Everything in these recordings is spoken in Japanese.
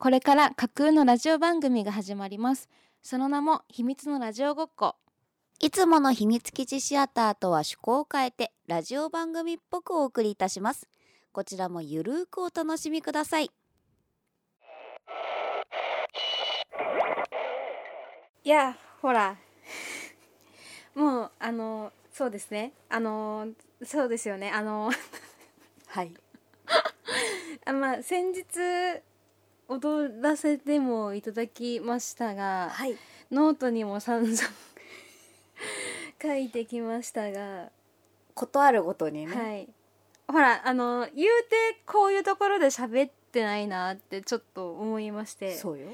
これから架空のラジオ番組が始まります。その名も秘密のラジオごっこ。いつもの秘密基地シアターとは趣向を変えてラジオ番組っぽくお送りいたします。こちらもゆるーくお楽しみください。いやほら。もうあのそうですね。あのそうですよね。あのはい。あまあ先日踊らせてもいただきましたが、はい。ノートにも散々書いてきましたが、ことあるごとにね、はい。ほらあの言うてこういうところで喋ってないなってちょっと思いまして。そうよ。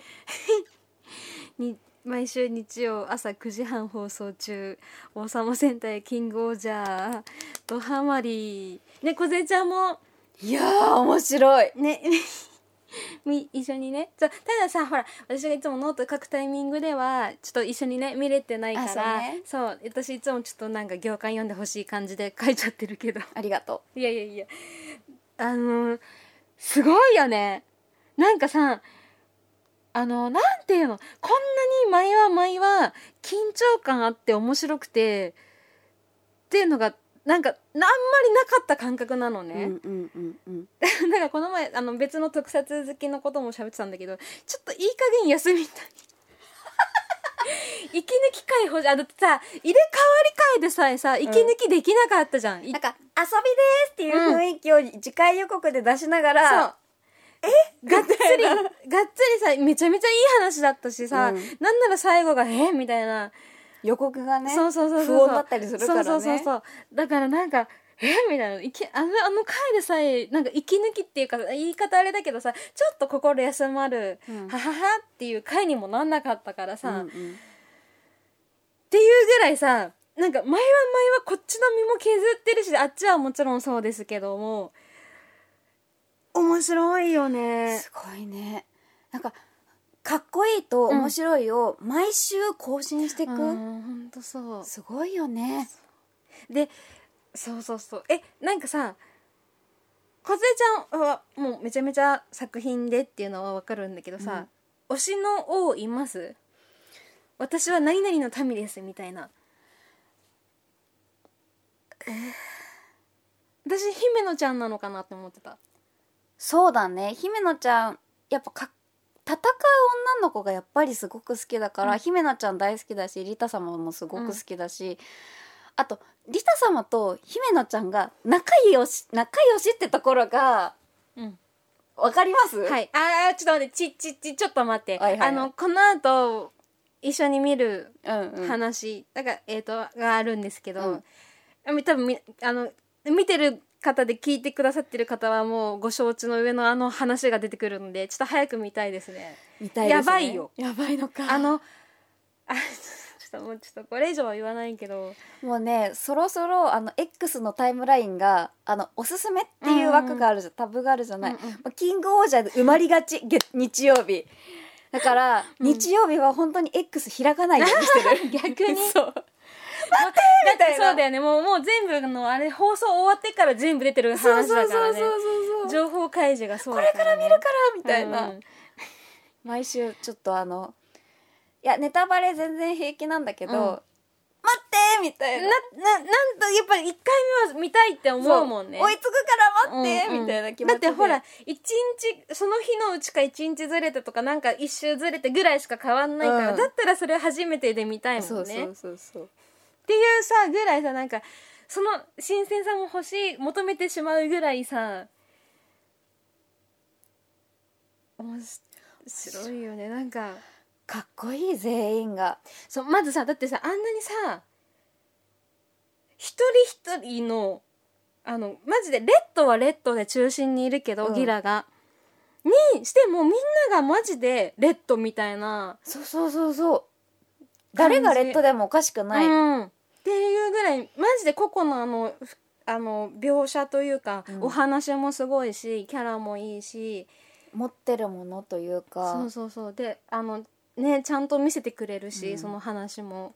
に毎週日曜朝9時半放送中「王様戦隊キングオージャー」ドハマりね小ちゃんも。いやー面白い。ね み一緒にね。そうたださほら私がいつもノート書くタイミングではちょっと一緒にね見れてないからあそうね。そう私いつもちょっとなんか行間読んでほしい感じで書いちゃってるけど。ありがと いやいやいや。あのすごいよね。なんかさあのなんていうの？こんなに毎話毎話緊張感あって面白くてっていうのがなんかあんまりなかった感覚なのう、ね、うんうんうんうん。だからこの前あの別の特撮好きのことも喋ってたんだけどちょっといい加減休みたい。息抜き会ほしいあだってさ入れ替わり会でさえさ息抜きできなかったじゃん、いなんか遊びですっていう雰囲気を次回予告で出しながら、そう。え？がっつりがっつりさめちゃめちゃいい話だったしさ、うん。なんなら最後がえ？みたいな、予告がねそうそうそうそう。不穏だったりするからね。そうそうそうそう。だからなんかえ？みたいな。いきあのあの回でさえなんか息抜きっていうか言い方あれだけどさちょっと心休まる、うん。はははっていう回にもなんなかったからさ、うんうん。っていうぐらいさなんか前は前はこっちの身も削ってるしあっちはもちろんそうですけども面白いよね。すごいね。なんかかっこいいと面白いを毎週更新していく、うんほんとそう。すごいよね。でそうそうそう。えなんかさ梢ちゃんはもうめちゃめちゃ作品でっていうのは分かるんだけどさ、推しの王います？私は何々の民ですみたいな。私姫野ちゃんなのかなって思ってた。そうだね。姫野ちゃんやっぱか戦う女の子がやっぱりすごく好きだから、うん。姫野ちゃん大好きだしリタ様もすごく好きだし、あとリタ様と姫野ちゃんが仲良し仲良しってところがうん。わかります？はい。あーちょっと待ってちちちちょっと待って、はいはいはい。あのこの後一緒に見るうんうん。話、だからえっ、とがあるんですけど、うん。多分みあの見てる方で聞いてくださってる方はもうご承知の上のあの話が出てくるのでちょっと早く見たいですね。みたいですね。やばいよ。やばいのか。あのあちょっともうちょっとこれ以上は言わないけど。もうねそろそろあの X のタイムラインがあのおすすめっていう枠があるじゃん、タブがあるじゃない、うんうん。まあキングオージャーで埋まりがち月日曜日。だから、うん。日曜日は本当に X 開かないようにしてる。逆に。そうみたいな。そうだよねもうもう全部のあれ放送終わってから全部出てる話だからねそう情報開示がそう。これから見るからみみたいな、毎週ちょっとあのいやネタバレ全然平気なんだけど、うん。待ってみたいな。なななんとやっぱり1回目は見たいって思うもんね。そう追いつくから待って、うんうんみたいな気持ちで。だってほら一日その日のうちか一日ずれてとかなんか一周ずれてぐらいしか変わんないから、うん。だったらそれ初めてで見たいもんね。そうそうそうそうっていうさぐらいさなんかその新鮮さも欲しい求めてしまうぐらいさ面白いよね。なんかかっこいい全員が。そうまずさだってさあんなにさ一人一人のあのマジでレッドはレッドで中心にいるけど、うん。ギラが。にしてもみんながマジでレッドみたいな、そうそうそうそう。誰がレッドでもおかしくない、うん、っていうぐらいマジで個々のあのふあの描写というか、うん。お話もすごいしキャラもいいし持ってるものというか。そうそうそう。であのねちゃんと見せてくれるし、うん。その話も、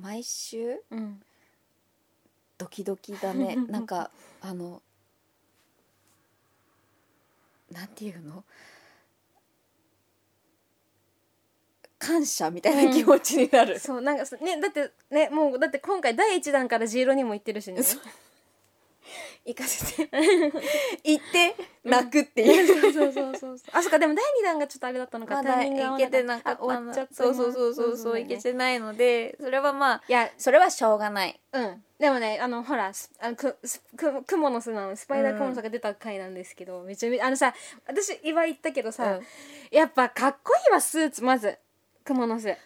毎週うん、ドキドキだね。なんかあのなんていうの？感謝みたいな気持ちになる、そうなんかそねだってねもうだって今回第1弾から G 色にも行ってるしね。そう。行かせて。行って泣くっていう、そうそうそうそうあそっかでも第2弾がちょっとあれだったのかまだタイミングが合わ行けてなかあった。終わっちゃったそうそうそうそうそう行けてないのでそれはまあいやそれはしょうがない。うん。でもねあのほらすあのくすくクモの巣のスパイダークモの巣が出た回なんですけど、めちゃめちゃあのさ私今言ったけどさ、うん。やっぱかっこいいわスーツまずクモの巣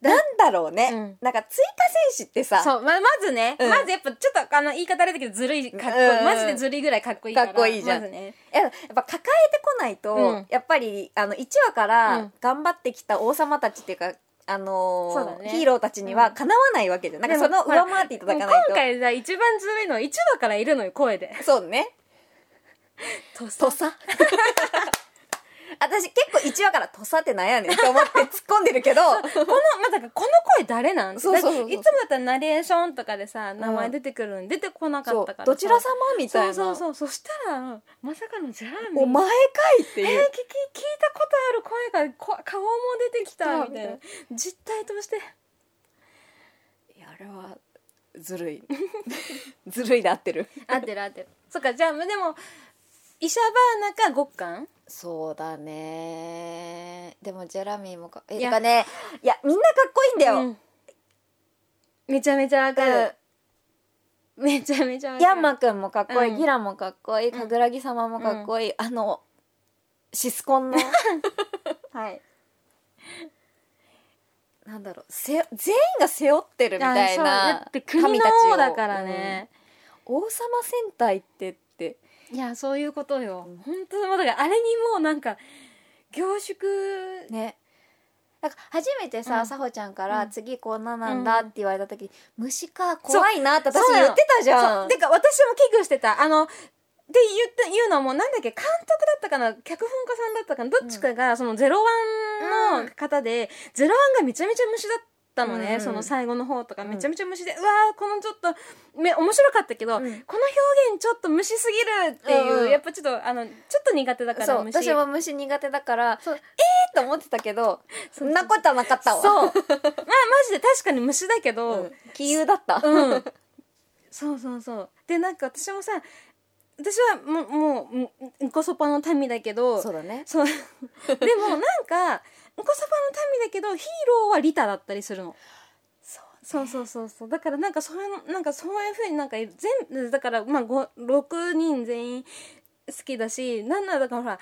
なんだろうね、うん。なんか追加戦士ってさ。そうままずね、うん。まずやっぱちょっとあの言い方あれだけどずるいかっこいい、マジでずるいぐらいかっこいいからかっこいいじゃん。まずね。ややっぱ抱えてこないと、うん。やっぱりあの1話かうらん。頑張ってきた王様たちっていうか、あのーね。ヒーローたちにはかなわないわけじゃん、なんかその上回っていただかないと。今回さ一番ずるいのは1話からいるのよ声で。そうね。と土佐 私結構1話から土佐ってなんやねんって思って突っ込んでるけどこのまからこの声誰なん？そうそうそう。いつもだったらナレーションとかでさ名前出てくるのに出てこなかったからさ。どちら様みたいな。そうそうそう。そしたらまさかのジャーミンお前かいってえー、聞き聞いう、いたことある声がこ顔も出てきたみたいな。実態として。いやあれはずるい。ずるいで合ってる。合ってる合ってる。そっかじゃあでもイシャバーナか極寒そうだね。でもジェラミーもかえいや。てかねいやみんなかっこいいんだよ、うん。めちゃめちゃわかる、めちゃめちゃわかる。ヤンマくんもかっこいい、うん。ギラもかっこいい神楽木様もかっこいい、あのシスコンの？はい。なんだろう。せ全員が背負ってるみたいあそう。だなって国の民たちを王だからね、うん。王様戦隊っていやそういうことよ。本当もうだからあれにもうなんか凝縮ね。なんか初めてさ、うん。さほちゃんから、うん。次こんななんだって言われた時に、虫か怖いなって私言ってたじゃん。てか私も危惧してた。あのって言った言うのもなんだっけ？監督だったかな？脚本家さんだったかな？どっちかがそのゼロワンの方で、ゼロワンがめちゃめちゃ虫だったのね、うんその最後の方とかうん。めちゃめちゃ虫で、うわーこのちょっとめ面白かったけど、うん。この表現ちょっと虫すぎるっていう、うんやっぱちょっとあのちょっと苦手だかそうら虫。私も虫苦手だからそう。えーと思ってたけどそんなことはなかったわ。そう。まあマジで確かに虫だけど、うん、気優だった、うん、そうそうそう。でなんか私もさ私はもうもううんうんこそぱの民だけどそうだね。そう。でもなんかうんこそぱの民だけどヒーローはリタだったりするの。そうそうそうそうだからなんかそういうなんかそういうふうになんか全だからまあご6人全員好きだしなんならだからほら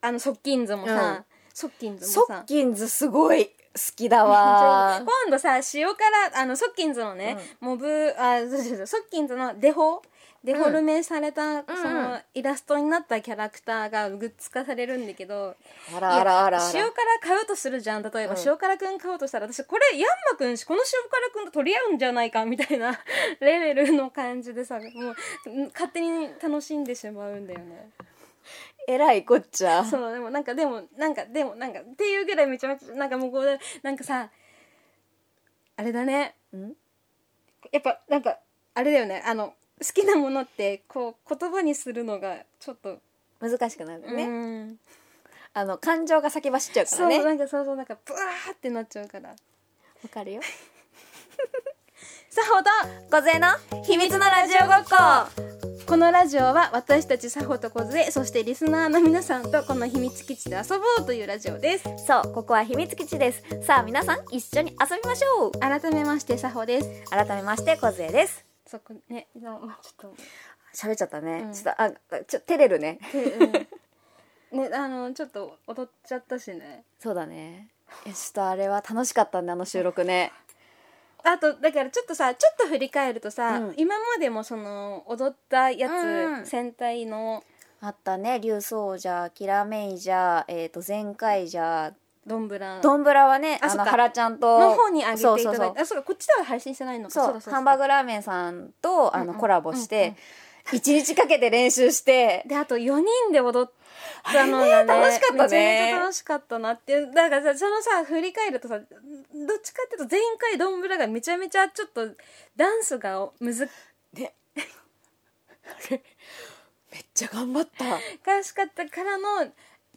あのソッキンズもさ、うん。ソッキンズソもさ。ッキンズすごい好きだわ。今度さ塩辛あのソッキンズのね、モブあそうそうそうソッキンズのデフォ？デフォルメされた、そのイラストになったキャラクターがグッズ化されるんだけどあらあらあら塩辛買うとするじゃん例えば、うん塩辛くん買おうとしたら私これヤンマくんこの塩辛くんと取り合うんじゃないかみたいなレベルの感じでさもう勝手に楽しんでしまうんだよね。えらいこっちゃ。そうでもなんかでもなんかでもなんかっていうぐらいめちゃめちゃなんかもうこうなんかさあれだね。ん？やっぱなんかあれだよね。あの好きなものってこう言葉にするのがちょっと難しくなるね、うん。あの感情が先走っちゃうかそうらねなんかそうそうなんかブワーってなっちゃうから。わかるよ。さほど小杖の秘密のラジオごっこ。このラジオは私たちさほとこずえそしてリスナーの皆さんとこの秘密基地で遊ぼうというラジオです。そうここは秘密基地です。さあ皆さん一緒に遊びましょう。改めましてさほです。改めまして小杖ですそこねじゃあまあちょっと。喋っちゃったね、うん。ちょっとあちょ照れるね。ねあのちょっと踊っちゃったしね。そうだね。いやちょっとあれは楽しかったんであの収録ね。あとだからちょっとさちょっと振り返るとさ、うん。今までもその踊ったやつ、うん。戦隊の。あったね。竜奏者キラメイジャー、えー、と全開ジャーどんぶら。ドンブラはねああそっか。の原ちゃんとの方に上げていただいて。そうそうそう。あそうか。こっちでは配信してないのか。そうハンバーグラーメンさんとあのうんうんコラボしうんて一日かけて練習して。であと4人で踊ったのがね楽しかったね。めちゃめちゃ楽しかったなってだからさそのさ振り返るとさどっちかっていうと前回どんぶらがめちゃめちゃちょっとダンスがむずでめっちゃ頑張った。悲しかったからの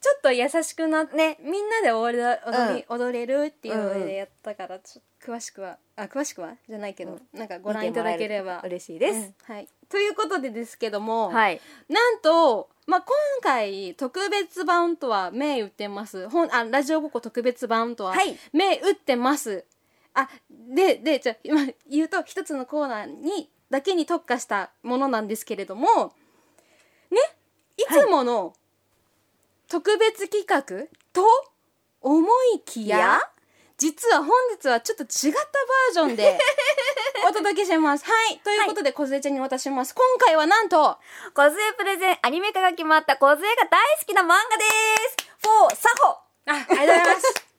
ちょっと優しくなって、ねみんなで踊れ踊り、踊れるっていうのでやったからちょっと詳しくはあ詳しくは？じゃないけど、なんかご覧いただければ。嬉しいです、うん。はい、ということでですけども、はい。なんと、まあ、今回特別版とは銘打ってます。本あラジオごっこ特別版とははい。銘打ってます、あででじゃあ今言うと一つのコーナーにだけに特化したものなんですけれどもね？いつもの特別企画？と思いきや、実は本日はちょっと違ったバージョンで お届けします。はい。ということで、小杖ちゃんに渡します。今回はなんと、小杖プレゼンアニメ化が決まった小杖が大好きな漫画ですフォーサホあ、ありがとうございます。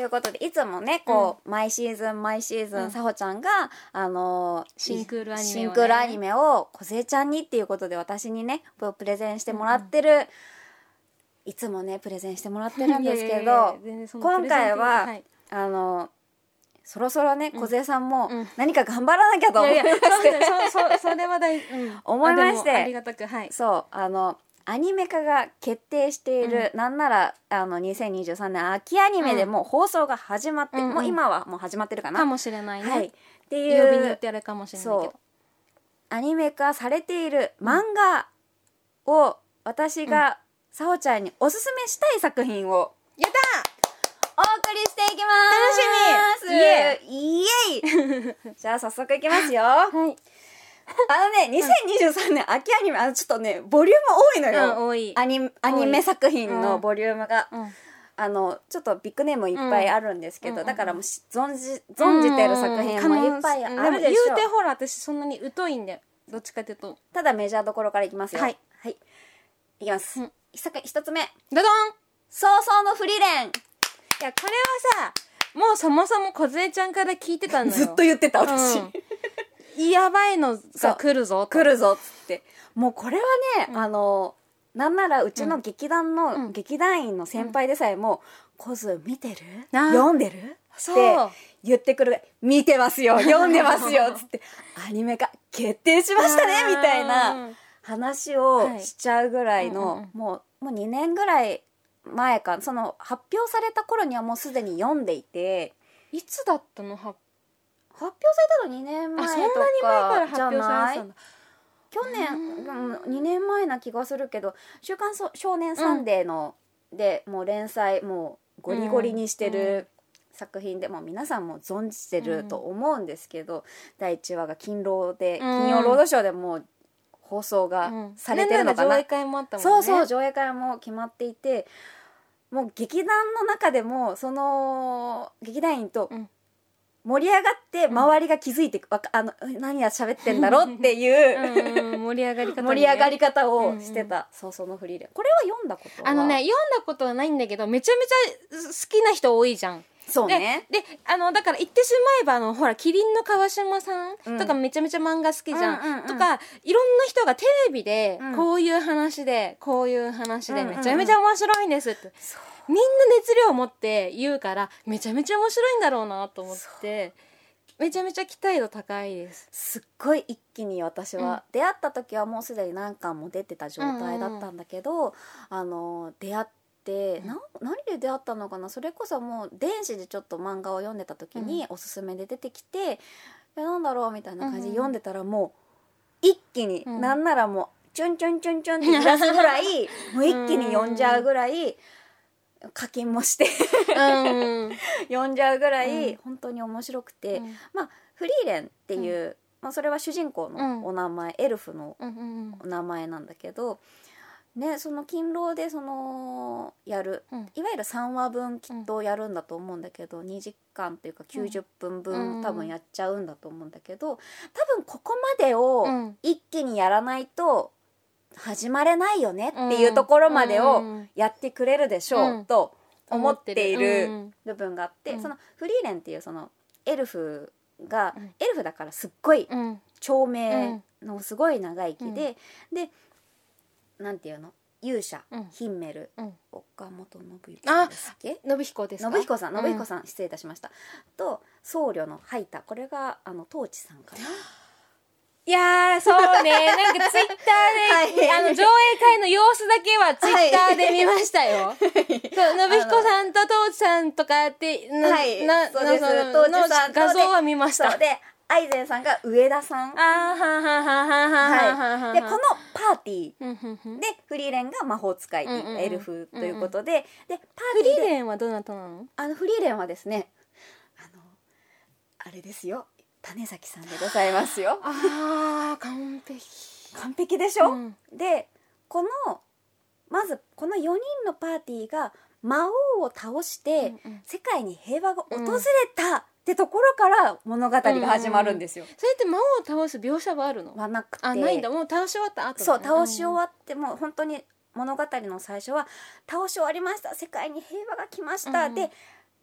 ということでいつもねこう、毎シーズン毎シーズン、うん。さほちゃんがあのーシンクールアニメをね。シンクールアニメを梢ちゃんにっていうことで私にねプレゼンしてもらってる、いつもねプレゼンしてもらってるんですけど今回は、プレゼンあのそろそろね梢さんもうん。何か頑張らなきゃと思いまして、そうそう、それは大、うん。思いまして。ありがたく、はい。そうあのアニメ化が決定している、なんならあの2023年秋アニメでもう放送が始まって、うんうん。もう今はもう始まってるかな、かもしれないね。はい、っていう曜日によってあれかもしれないけど。アニメ化されている漫画を私がさほちゃんにおすすめしたい作品をやっお送りしていきます。楽しみ！イエイ！エイ！じゃあ早速いきますよ。たはい。あのね2023年秋アニメあのちょっとねボリューム多いのうん、よ、多い。アニアニメ作品うん。のボリュームが、うん。あのちょっとビッグネームいっぱいあるんですけど、うん。だからもうし存じ存じてる作品もいっぱいあるでしょ。言うてほら、私そんなに疎いんだよ。どっちかっていうと。ただメジャーどころからいきますよ。はい、はい、いきます、うん。一つ目。ドドン。早々のフリレン。いや、これはさ、もうそもそも小杖ちゃんから聞いてたんだよ。ずっと言ってた私、うんやばいのが来るぞと。来るぞっつって。もうこれはね、うん。あのなんならうちの劇団の、うん。劇団員の先輩でさえも「コズ見てる？読んでる?」そう。って言ってくる。見てますよ 読んでますよ」っつって「アニメ化決定しましたね」みたいなうん話をはい。しちゃうぐらいの、うんうんうん。もうもう2年ぐらい前か。その発表された頃にはもうすでに読んでいて。いつだったのは発表されたの2年前あ、とそんなに前から発表されたんだ。去年、うん、2年前な気がするけど「週刊そ少年サンデーの」でもう連載もうゴリゴリにしてうんうる作品で、もう皆さんも存じてると思うんですけど、第1話が金労でん。金曜ロードショーでもう放送がうん。されてるのかな、上映会もあったもんね。そうそう上映会も決まっていてもう劇団の中でもその劇団員とうん盛り上がって周りが気づいてわかあの何や喋ってんだろうっていううんうん盛り上がり方、ね、盛り上がり方うんうん。をしてた「早々のフリーレン」これは読んだことは？あのね読んだことはないんだけどめちゃめちゃ好きな人多いじゃん。でそうね。であのだから言ってしまえばあのほらキリンの川島さんうんとかめちゃめちゃ漫画好きじゃん。うんうんうん。とかいろんな人がテレビでうん。こういう話で、こういう話でうんうんうん。めちゃめちゃ面白いんですって、そうみんな熱量を持って言うからめちゃめちゃ面白いんだろうなと思ってめちゃめちゃ期待度高いです。すっごい一気に私は、出会った時はもうすでに何巻も出てた状態だったんだけど、あの出会って、な何で出会ったのかな？それこそもう電子でちょっと漫画を読んでた時におすすめで出てきて「えなんだろう?」みたいな感じで読んでたらもう一気に、うん。なんならもうチュンチュンチュンチュンって出すぐらい もう一気に読んじゃうぐらい課金もして。うん。読んじゃうぐらい、うん。本当に面白くて。うん。まあ、フリーレンっていう、まあ、それは主人公のお名前、エルフのうんうんお名前なんだけど、ね、その勤労でそのやるうん。いわゆる3話分きっとやるんだと思うんだけど、2時間っていうか90分分、うん。多分やっちゃうんだと思うんだけど多分ここまでをうん。一気にやらないと始まれないよねっていうところまでうをん。やってくれるでしょう、うん。と思っている。うん。部分があって、うん。そのフリーレンっていうそのエルフが、うん。エルフだからすっごいうん。長命のすごい長生きで、でなんていうの？勇者、うん。ヒンメルうん。岡本信彦ですか？信彦さんう信彦さん、失礼いたしました。と僧侶のハイタこれがあのトーチさんかないやー、そうね。なんかツイッターで、はいあの、上映会の様子だけはツイッターで見ましたよ。そう、信彦さんと当地さんとかって、な、はい。な、そうです。の当時の画像は見ました。うでアイゼンさんが上田さん、あーはんはんはんはんはんはんはんはい、でこのパーティーでフリーレンが魔法使い、エルフということで、でパフーリティーーレンはどなたなの？あのフリーレンはですねあのあれですよ。種崎さんでございますよ。あー、完璧。完璧でしょ、うん。でこのまずこの4人のパーティーが魔王を倒して、うんうん。世界に平和が訪れたってところから物語が始まるんですよ。それって魔王を倒す描写はあるの？はなくて。あ、ないんだ。もう倒し終わった後そう倒し終わってもう本当に物語の最初は倒し終わりました。世界に平和が来ました、うんで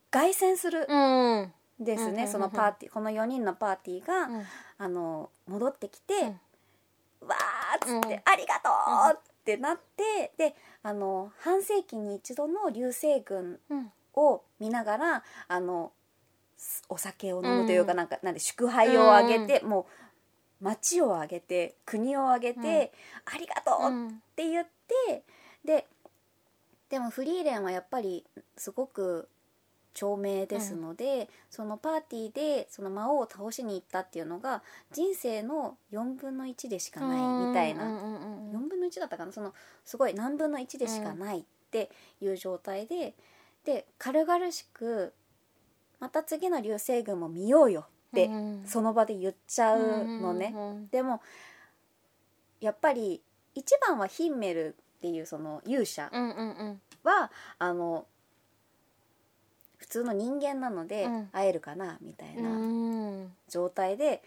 凱旋する。うん。うん。ですね、うんうんうんうん。そのパーティーこの4人のパーティーが、うん。あの戻ってきて、うん。わーっつって、うん。ありがとうってなって、であの半世紀に一度の流星群うん。を見ながらあのすお酒を飲むというか、なんかなんで祝杯をあげて、もう町を挙げて国を挙げて、ありがとううんって言ってででもフリーレンはやっぱりすごく長命ですので、そのパーティーでその魔王を倒しに行ったっていうのが人生の4分の1でしかないみたいな、うんうんうんうん4分の1だったかな？そのすごい何分の1でしかないっていう状態で、で軽々しくまた次の流星群も見ようよってうん。その場で言っちゃうのね。うんうん。でもやっぱり一番はヒンメルっていうその勇者うんうんうん。はあの普通の人間なのでうん。会えるかなみたいなうん。状態で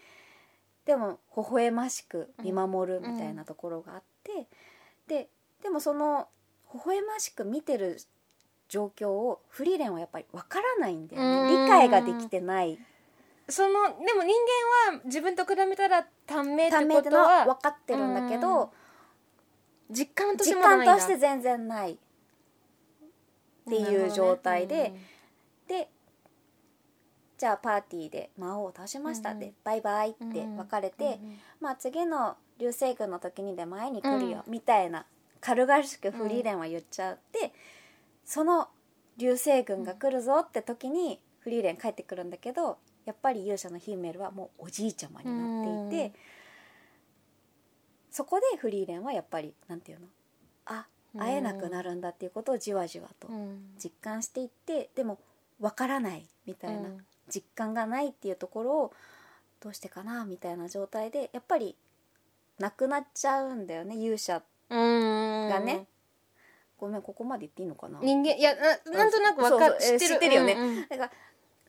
でも微笑ましく見守るみたいなところがあってででもその微笑ましく見てる状況をフリーレンはやっぱりわからないんだようん。ね理解ができてない。そのでも人間は自分と比べたら短命ってためのことは分かってるんだけど実感として実まだないんだ。感として全然ないっていう状態で、でじゃあパーティーで魔王を倒しましたで、うん。バイバイって別れて、まあ次の流星群の時にでも会いに来るよ、みたいな軽々しくフリーレンは言っちゃって、その流星群が来るぞって時にフリーレン帰ってくるんだけどやっぱり勇者のヒンメルはもうおじいちゃまになっていて、うん。そこでフリーレンはやっぱりなんていうのあ会えなくなるんだっていうことをじわじわと実感していってでも分からないみたいな、実感がないっていうところをどうしてかなみたいな状態でやっぱりなくなっちゃうんだよね勇者ががね、ごめんここまで言っていいのかな？人間いやななんとなくわかってる。知ってるよね。うんうん。だから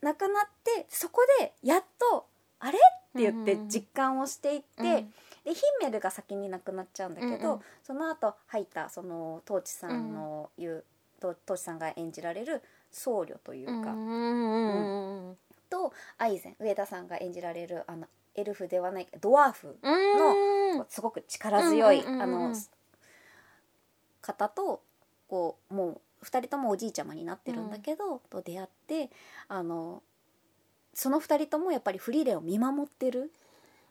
なくなってそこでやっと「あれ?」って言ってうん実感をしていって、うん。でヒンメルが先に亡くなっちゃうんだけど、うん。うんその後入ったそのトーチさんの言う、トトーチさんが演じられる僧侶というか、うんうんうん。うんとアイゼン上田さんが演じられるあのエルフではないドワーフうん。のすごく力強い、うんうんあの方とこうもう2人ともおじいちゃまになってるんだけど、と出会ってあのその2人ともやっぱりフリーレンを見守ってる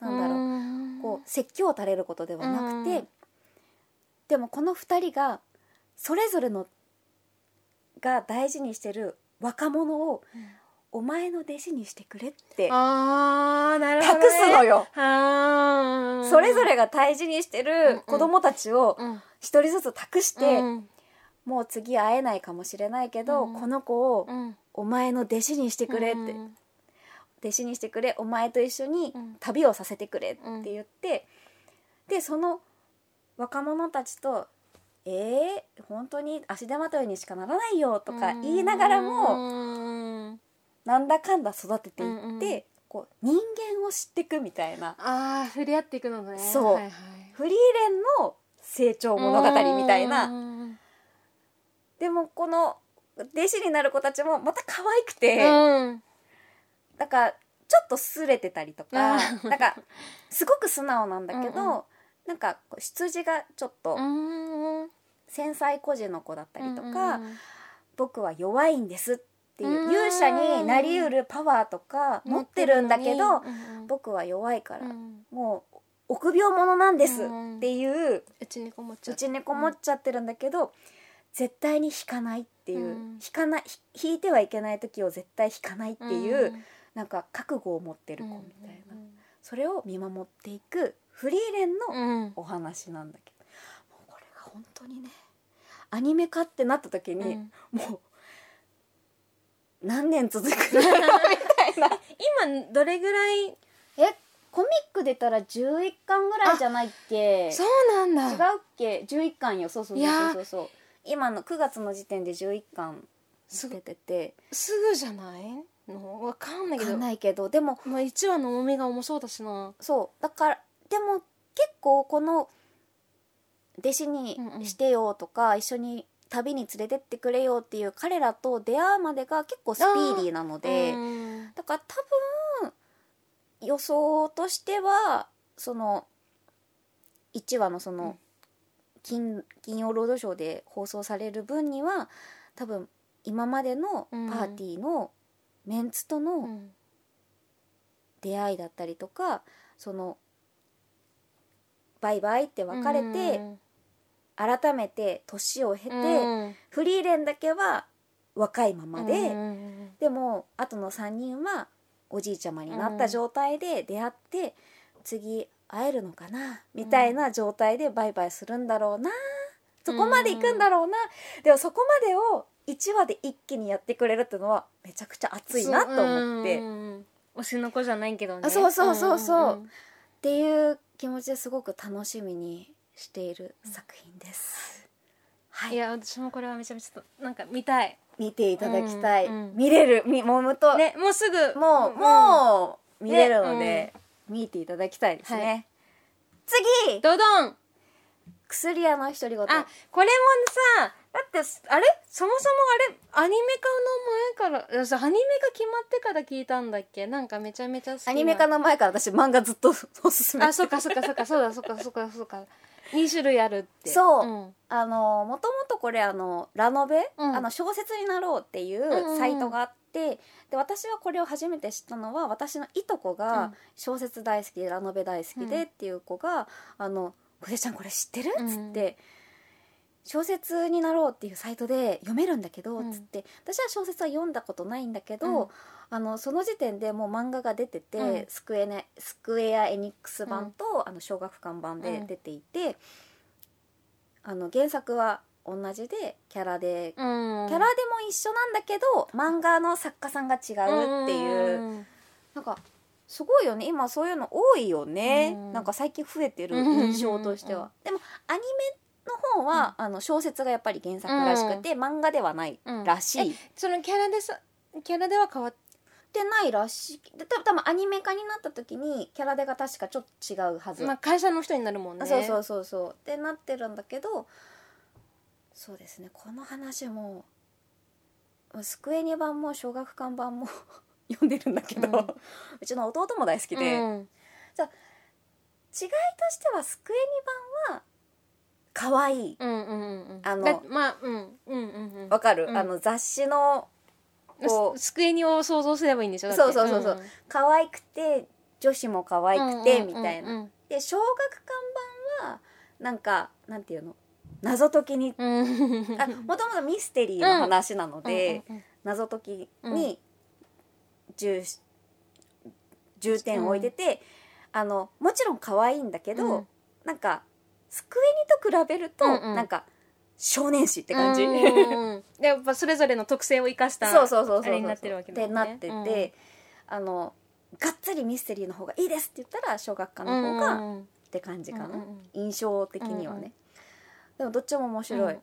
なんだろう、うん。こう説教を垂れることではなくて、うん。でもこの2人がそれぞれのが大事にしてる若者を、お前の弟子にしてくれって。あーなるほど、託すのよ。それぞれが大事にしてる子供たちをうん。一人ずつ託して、うん。もう次会えないかもしれないけど、うん。この子をうん。お前の弟子にしてくれって、うん弟子にしてくれお前と一緒にうん。旅をさせてくれって言って、でその若者たちと「えー、本当に足手まといにしかならないよ」とか言いながらも、うんなんだかんだ育てていって、うんうん。こう人間を知っていくみたいな。ああ触れ合っていくのね。そう。はいはい。フリーレンの成長物語みたいな。うん。でもこの弟子になる子たちもまた可愛くて、うん。だからちょっとすれてたりとかあなんかすごく素直なんだけど、うんうなんかこう出自がちょっとうん繊細孤児の子だったりとうか、ん僕は弱いんですっていう。うん。勇者になりうるパワーとか持ってるんだけど、うん僕は弱いから、うん。もう臆病者なんですうんっていううちにこもっちゃっちゃってるんだけど、絶対に引かないっていう、うん。引かないひ引いてはいけない時を絶対引かないっていう、ん。なんか覚悟を持ってる子みたいな、うん。それを見守っていくフリーレンのうん。お話なんだけど、もうこれが本当にねアニメ化ってなった時に、うん。もう何年続くのみたいな。今どれぐらい？えコミックで言ったら11巻ぐらいじゃないっけ？そうなんだ。違うっけ？11巻よ。そうそうそうそうそう。今の9月の時点で11巻す出てて。すぐじゃない？の？わかんないけど。わかんないけど。でもまあ1話の重みが重そうだしな。そう。だからでも結構この弟子にしてよとか、一緒に旅に連れてってくれよっていう彼らと出会うまでが結構スピーディーなので、うん。だから多分予想としてはその1話のその金金曜ロードショーで放送される分には多分今までのパーティーのメンツとうのん。出会いだったりとかそのバイバイって別れて改めて年を経てうん。フリーレンだけは若いままで。うんでも後の3人はおじいちゃまになった状態で出会って、次会えるのかなみたいな状態でバイバイするんだろうなそこまで行くんだろうな、でもそこまでを1話で一気にやってくれるっていうのはめちゃくちゃ熱いなと思って、っうん推しの子じゃないけどね。あそうそうそうそう。うんていう気持ちですごく楽しみにしている作品です。はい。い、や私もこれはめちゃめちゃなんか見たい。見ていただきたい、うんうん見れる。みもむと、ねもうすぐ。もう、んもう見れるのねで、見ていただきたいですね。はい。次！ドドン。薬屋の独り言。あこれもさだってあれ？そもそもあれアニメ化の前からさアニメ化決まってから聞いたんだっけ？なんかめちゃめちゃ好きな。アニメ化の前から私漫画ずっと おすすめ。あそっかそっかそっかそうだそっかそっかそっか2種類あるって。そう。うん。あのもともとこれあのラノベ、うん。あの小説になろうっていんうんううん。サイトがあって、で私はこれを初めて知ったのは私のいとこうがん。小説大好きでラノベ大好きでっていう子が「あの筆ちゃんこれ知ってる?」っつって。小説になろうっていうサイトで読めるんだけど、うん。つって。私は小説は読んだことないんだけど、うんあのその時点でもう漫画が出てて、うん。スクエネスクエア・エニックス版と、あの小学館版で出ていて、あの原作は同じでキャラで、うん。キャラでも一緒なんだけど漫画の作家さんが違うっていう、ん。なんかすごいよね。今そういうの多いよね、うん。なんか最近増えてるうん印象としては、でもアニメの方は、あの小説がやっぱり原作らしくて、漫画ではないらしい、えそのキャラでさキャラでは変わっってないらしい。で多分アニメ化になった時にキャラデが確かちょっと違うはず、まあ会社の人になるもんね。あそうそうそうそう。ってなってるんだけどそうですね。この話もスクエニ版も小学館版も 読んでるんだけど、ううんちの弟も大好きで、うん。違いとしてはスクエニ版は可愛い。うんうんうんうん。あのだまあうん。うんうんうん。わかる、うん。あの雑誌のこうす机にを想像すればいいんでしょ？そうそうそうそう。可愛くて女子も可愛くてみたいな、うんで小学館版はなんかなんていうの？謎解きにうん。うんあもともとミステリーの話なので、うんうん謎解きに重,、重点を置いてて、あのもちろん可愛いんだけど、うん。なんかスクエニと比べると、うんうん。なんか少年誌って感じ、でやっぱそれぞれの特性を生かしたそうそうそうそうそうあれになってるわけってなってて、あのがっつりミステリーの方がいいですって言ったら小学館の方が、って感じかな、印象的にはね、でもどっちも面白い、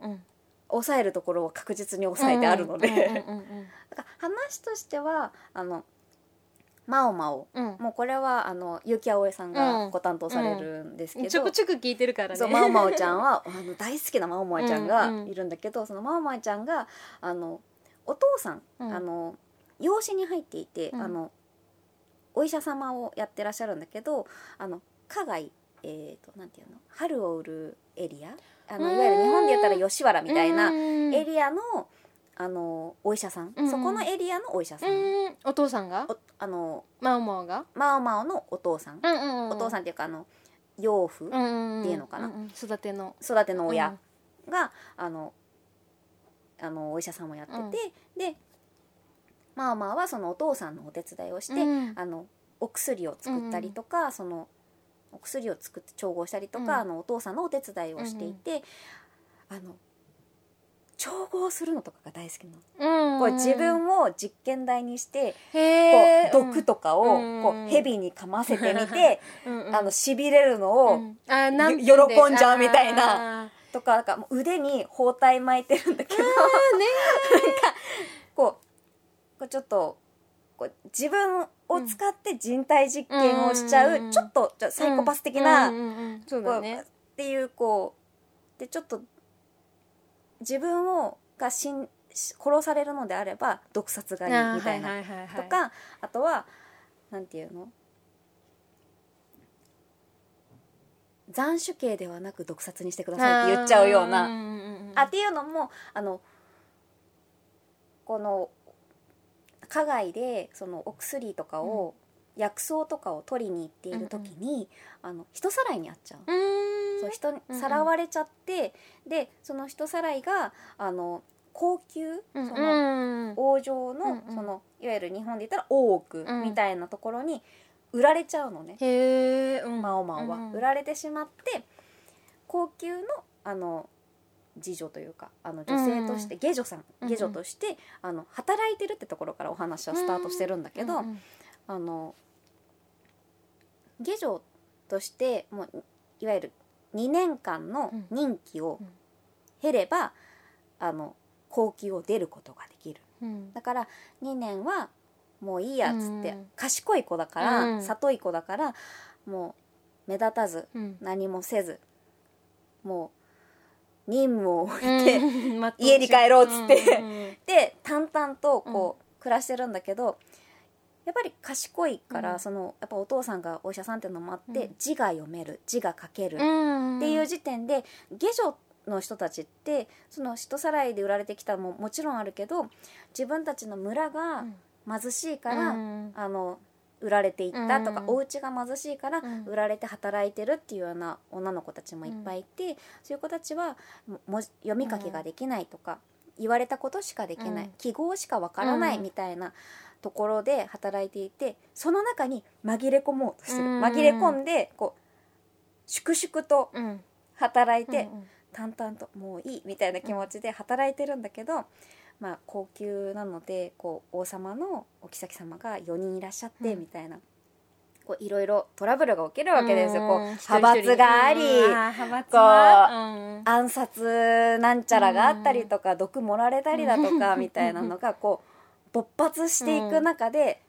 抑えるところは確実に抑えてあるので、話としてはあのマオマオ。うん。もうこれはあの結城葵さんうん。がご担当されるんですけど、ちょくちょく聞いてるからね。そうマオマオちゃんはあの大好きなマオマオちゃんがいるんだけど、そのマオマオちゃんがあのお父さん、うん。あの養子に入っていて、うん。あのお医者様をやってらっしゃるんだけどあの花街えー、となんていうの？春を売るエリア？あのうん。いわゆる日本で言ったら吉原みたいなうん。エリアのあのお医者さん、うん。そこのエリアのお医者さん、うん。お父さんが？おあのマオマオが？マオマオのお父さん、うんうんうんお父さんっていうかあの養父、うんうんっていうのかな。んん。育ての。育ての親が、あのあのお医者さんもやってて、でまあまあはそのお父さんのお手伝いをして、うん。あのお薬を作ったりとか、そのお薬を作って調合したりとか、うん。あのお父さんのお手伝いをしていて、あの調合するのとかが大好きなの、うん。こう自分を実験台にしてこう毒とかをうん。こう蛇に噛ませてみて、うんうん。あのしびれるのを、うん。あなんて喜んじゃうみたいな。あとかなんかもう腕に包帯巻いてるんだけど、なんかこうこうちょっとこう自分を使って人体実験をしちゃう、うんちょっとサイコパス的ーな、うんうんうんそうこうだね。っていうこうでちょっと自分をが死ん殺されるのであれば毒殺がいいみたいな、はいはいとかあとはなんていうの？斬首刑ではなく毒殺にしてくださいって言っちゃうような。あっていうのもあのこの花街でそのお薬とかを、薬草とかを取りに行っている時に、あの人さらいにあっちゃう。うそう人さらわれちゃって、でその人さらいがあの高級、うんそのうん王城の,、うんうん。そのいわゆる日本で言ったら大奥うん。みたいなところに売られちゃうのね、うん。マオマオは、うん売られてしまって高級のあの次女というかあの女性として、下女さんうん下女として、あの働いてるってところからお話はスタートしてるんだけど、うんうん。あの下女としてもういわゆる2年間の任期をうん経れば、あの高級を出ることができる。うん。だから2年はもういいやっつって、うん。賢い子だから、うん。里い子だからもう目立たずうん。何もせずもう任務を終えて、家に帰ろうっつって。うんうんで淡々とこう、暮らしてるんだけどやっぱり賢いから、うん。そのやっぱお父さんがお医者さんっていうのもあって、うん。字が読める字が書ける。っうん。ていう時点で下女の人たちってその人さらいで売られてきたのももちろんあるけど自分たちの村が貧しいから、うん。あの売られていったとか、うん。お家が貧しいからうん。売られて働いてるっていうような女の子たちもいっぱいいて、そういう子たちはも読み書きができないとか、言われたことしかできない、うん。記号しかわからないうんみたいなところで働いていてその中に紛れ込もうとしてる、うん。紛れ込んでこう粛々とうん。働いて、うん淡々ともういいみたいな気持ちで働いてるんだけど、まあ高級なのでこう王様のお妃様が4人いらっしゃってうん。みたいな。こういろいろトラブルが起きるわけですよ。こううん派閥があり、うんあー派閥がうん。暗殺なんちゃらがあったりとか、毒盛られたりだとかみたいなのがこう勃発していく中で、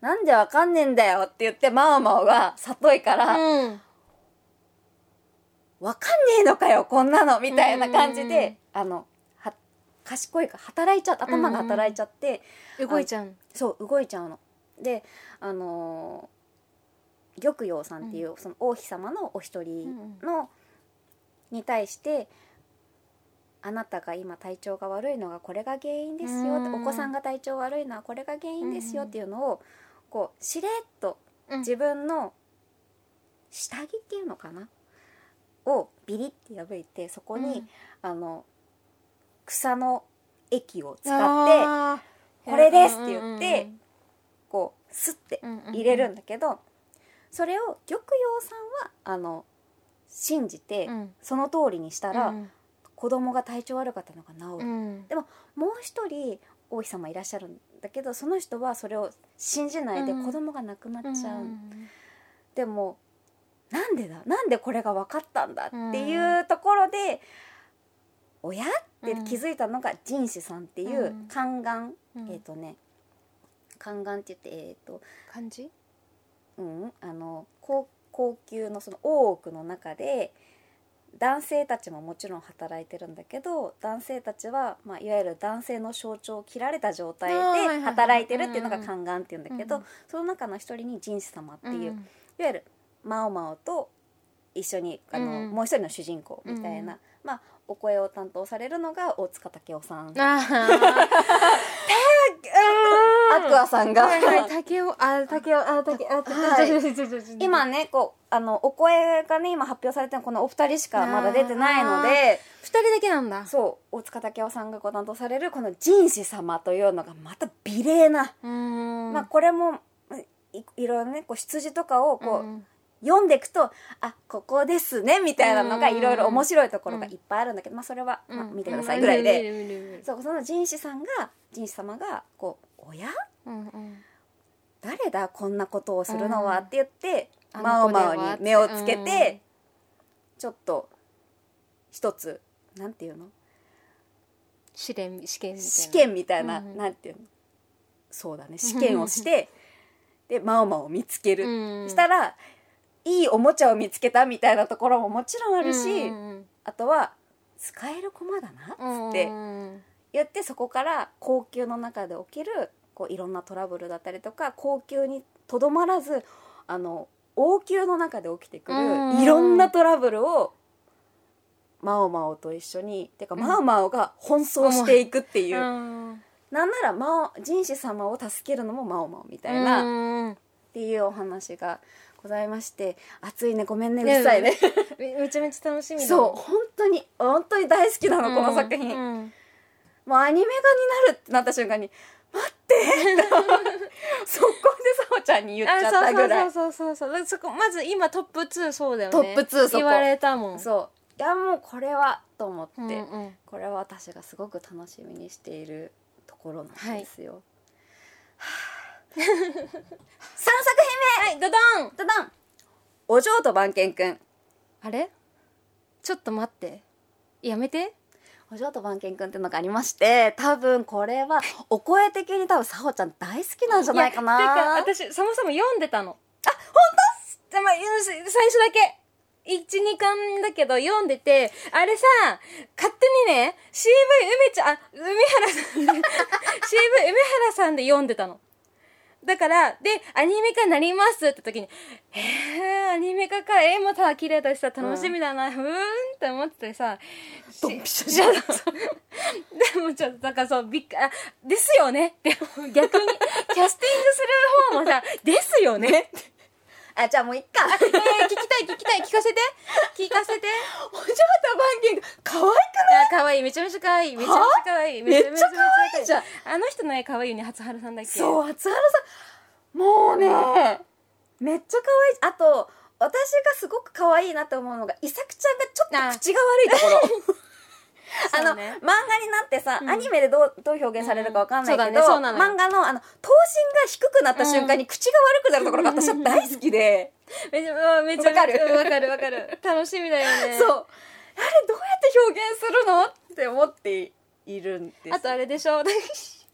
なんでわかんねえんだよって言ってマオマオが里いから、うん。わかんねえのかよこんなのみたいな感じうん。うんうんで、あのは賢いから働いちゃう頭が働いちゃって、動いちゃうそう動いちゃうの。であのー玉葉さんっていう、その王妃様のお一人の、に対して「あなたが今体調が悪いのがこれが原因ですよ」って、うん。お子さんが体調悪いのはこれが原因ですよっていうのをこうしれっとうん。自分の下着っていうのかな？をビリって破いてそこに、うん。あの草の液を使ってこれですって言ってこうスッて入れるんだけどそれを玉葉さんはあの信じてうん。その通りにしたらうん子供が体調悪かったのが治る、うん。でももう一人王妃様いらっしゃるんだけどその人はそれを信じないでうん。子供が亡くなっちゃう、ん。でもなんでだなんでこれが分かったんだっていうところで、親って気づいたのが仁子さんっていううん。宦官、うん。えっ、とね宦官って言ってえっ、と感じうんあの高高級のその大奥の中で男性たちももちろん働いてるんだけど男性たちは、まあ、いわゆる男性の象徴を切られた状態で働いてるっていうのが宦官っていうんだけど、うんその中の一人に仁子様っていう、いんわゆるマオマオと一緒にあの、うんもう一人の主人公みたいな、うんまあ、お声を担当されるのが大塚武雄さん。アクアさんが。はい竹雄あ竹雄あ竹あ竹はい今ねこうあのお声がね今発表されてるこのお二人しかまだ出てないので二人だけなんだそう大塚武雄さんがご担当されるこの神子様というのがまた美麗な、まあこれもいいろいろねこう羊とかをこう、うん読んでいくとあここですねみたいなのがいろいろ面白いところがいっぱいあるんだけど、まあ、それは、まあ、見てくださいぐらいで、そうその神子さんが神子様がこう「親？うんうん。誰だこんなことをするのは」うんって言って、あマオの子ではマオに目をつけうん。て、ちょっと一つなんていうの？試験試験みたいな。試験みたいな、うんなんていうの？そうだね試験をして でマオマオを見つける、うん。したらいいおもちゃを見つけたみたいなところももちろんあるし、うんあとは使える駒だなうんっつってうん言ってそこから高級の中で起きるこういろんなトラブルだったりとか高級にとどまらずあの王宮の中で起きてくうん。るいろんなトラブルをマオマオと一緒にてかん。マオマオが奔走していくっていう、うん。なんならマオ神子様を助けるのもマオマオみたいな、っうん。ていうお話がございまして熱いねごめんねうるさいね。めめちゃめちゃ楽しみだそう本当に本当に大好きなの、この作品、うんもうアニメ化になるってなった瞬間に「待って! 」そこでさおちゃんに言っちゃったぐらい。そうそうそうそうそう。そこまず今トップ2そうだよね。トップ2そこ。言われたもん。そう。いやもうこれはと思って、うんうん。これは私がすごく楽しみにしているところなんですよ、はあ3 作はいドドン！品目ドドン。お嬢と番犬くん。あれ？ちょっと待って。やめてお嬢と番犬くんっていうのがありまして多分これはお声的に多分さほちゃん大好きなんじゃないかな。てか私そもそも読んでたの。あ本当？まあ、最初だけ。12巻だけど読んでてあれさ勝手にね CV 梅ちゃんあ梅原さん。で CV 梅原さんで読んでたのだからでアニメ化になりますって時にえー、アニメ化か？絵もただ綺麗だしさ楽しみだな、ふーんって思っててさ。ドンピシャじゃあでもちょっとだからそうびっくあですよね。って逆にキャスティングする方もさですよねあじゃあもういっか。えー、聞きたい聞きたい。聞かせて。聞かせて。お嬢と番犬くん可愛くない？あ可愛い。めちゃめちゃ可愛い。めちゃめちゃ可愛い。めっちゃ可愛いじゃん。あの人の絵可愛いよね初春さんだっけ。そう初原さん。もうねめっちゃ可愛い。あと私がすごく可愛いなって思うのが伊作ちゃんがちょっと口が悪いところ あの、ね。漫画になってさ、うん。アニメでどうどう表現されるかわかんないけど、うんね漫画のあの頭身が低くなった瞬間に口が悪くなるところが私は大好きで、めちゃうんめちゃわかる？うんわかるわかる。楽しみだよね。そう。あれどうやって表現するの？って思っているんです。あとあれでしょ？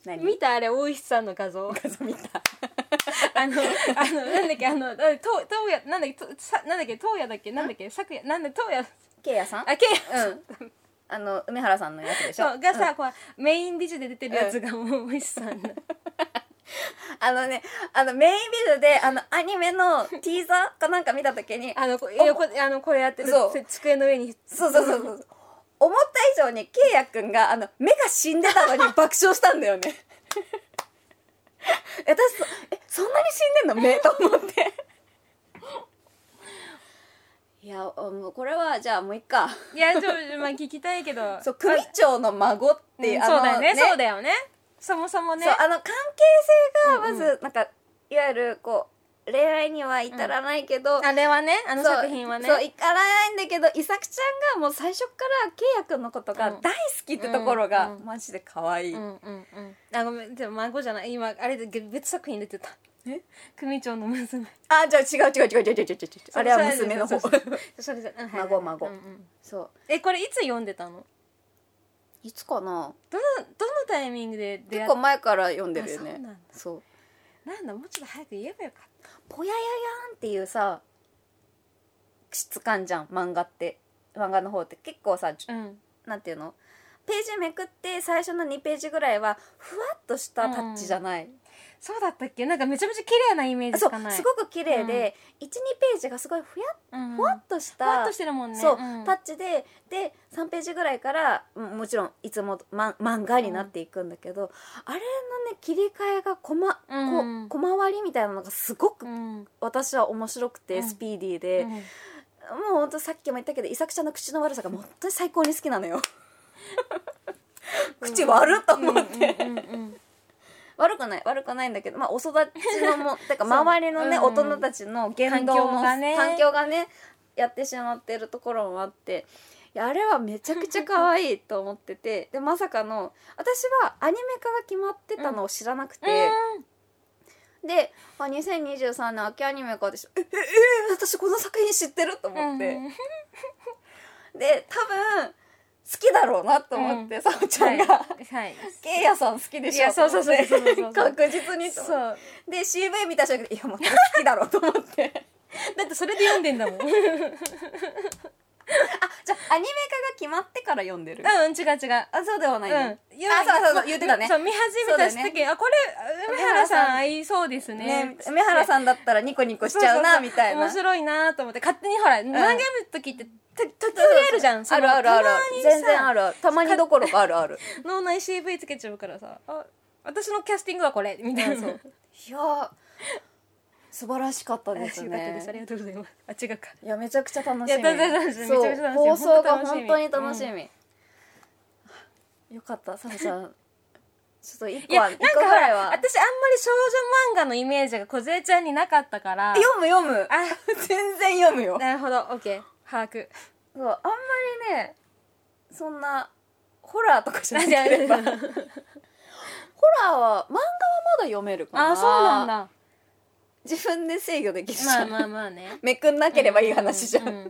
何？見たあれ大石さんの画像。画像見た。あの、あの、なんだっけ、あの、と、とうや、なんだっけ、とさ、なんだっけ、とうやだっけ、なんだっけ、さくや、なんだ、とうや、ケイヤさん？あ、けいうんあの梅原さんのやつでしょ？そう、がさ、うん。こう、メインディッシュで出てるやつが、もう、おいしさんだ。あのねあのメインビデオであのアニメのティーザーかなんか見た時にあの、こ横、あの、これやってるそう、つ机の上に。そうそうそうそう。思った以上にケイヤくんがあの目が死んでたのに 爆笑したんだよね。私そえそんなに死んでんの？目と思っていやもうこれはじゃあもういっかいや、ちょ、まあ、聞きたいけど。そう組長の孫っていう、うんそうだよね、そうだよね。そもそもね。あの関係性がまずなんか、いわゆるこう恋愛には至らないけど、あれはね、あの作品はね。そう至らないんだけど伊作ちゃんがもう最初からケイヤくんのことが大好きってところが、うんうんマジで可愛い、うんうんうん。あ、ごめん、でも孫じゃない。今、あれで別作品出てた。え組長の娘。あじゃあ違う違う違う違う違う違う。違うあれは娘の方。それじゃ、孫孫。うんうん。そう。え、これいつ読んでたの？いつかな？どのどのタイミングで出会っ結構前から読んでるよね。あそうなんだ。もうちょっと早く言えばよかっぽやややんっていうさ質感じゃん漫画って。漫画の方って結構さたうん。なんていうの？ページめくって最初の2ページぐらいはふわっとしたタッチじゃない、そうだったっけ？なんかめちゃめちゃ綺麗なイメージしそうかない。すごく綺麗で、12ページがすごいふやっうん。ふわっとした、ふわっとしてるもんね。そう、ん。タッチでで3ページぐらいからうんもちろんいつもま漫画になっていくんだけど、あれのね切り替えがこま、うん。こ小回りみたいなのがすごくうん。私は面白くて、うん。スピーディーで、うん。もうほんとさっきも言ったけど伊作ちゃんの口の悪さが本当に最高に好きなのよ。口悪っと思って、うんうんうん悪くない悪くないんだけどまあお育ちのも てか周りのね、うん大人たちの言動の環境がね。環境がねやってしまってるところもあっていやあれはめちゃくちゃ可愛いと思っててでまさかの私はアニメ化が決まってたのを知らなくて、で、あ、2023年秋アニメ化でしょ。えええ私この作品知ってると思って、うん。で多分好きだろうなと思って、さおちゃんが、はい。はい。ケイヤさん好きでしょいやそうそうそうそうそう。確実にそう。で CV 見た瞬間にいやもう好きだろうと思って。だってそれで読んでんだもんじゃあアニメ化が決まってから読んでる？違うあそうではないの、うん、あそうそうそう言ってたね。そう見始めた時、あこれ梅原さん合いそうですね。ね梅原さんだったらニコニコしちゃうなみたいな。面白いなと思って勝手にほら、漫画読む時ってた時々あるじゃん。あるあるある。全然ある。たまにどころかあるある。脳内 CV つけちゃうからさ。あ私のキャスティングはこれみたいな。そう。いやー素晴らしかったあですよかったです。ありねがとうございます。あ違うか。いやめちゃくちゃ楽しみ。放送が本当楽しみ。本当に楽しみ、よかったさらちゃん。ちょっと一個は一なんかほ個ぐらいは。ら私あんまり少女漫画のイメージが梢ちゃんになかったから。読む読む。あ 全然読むよ。なるほど。OK 把握。そうあんまりねそんなホラーとかじゃなければ。ホラーは漫画はまだ読めるかな。あそうなんだ自分で制御できるじまあまあまあね。めくんなければいい話じゃん、ううでも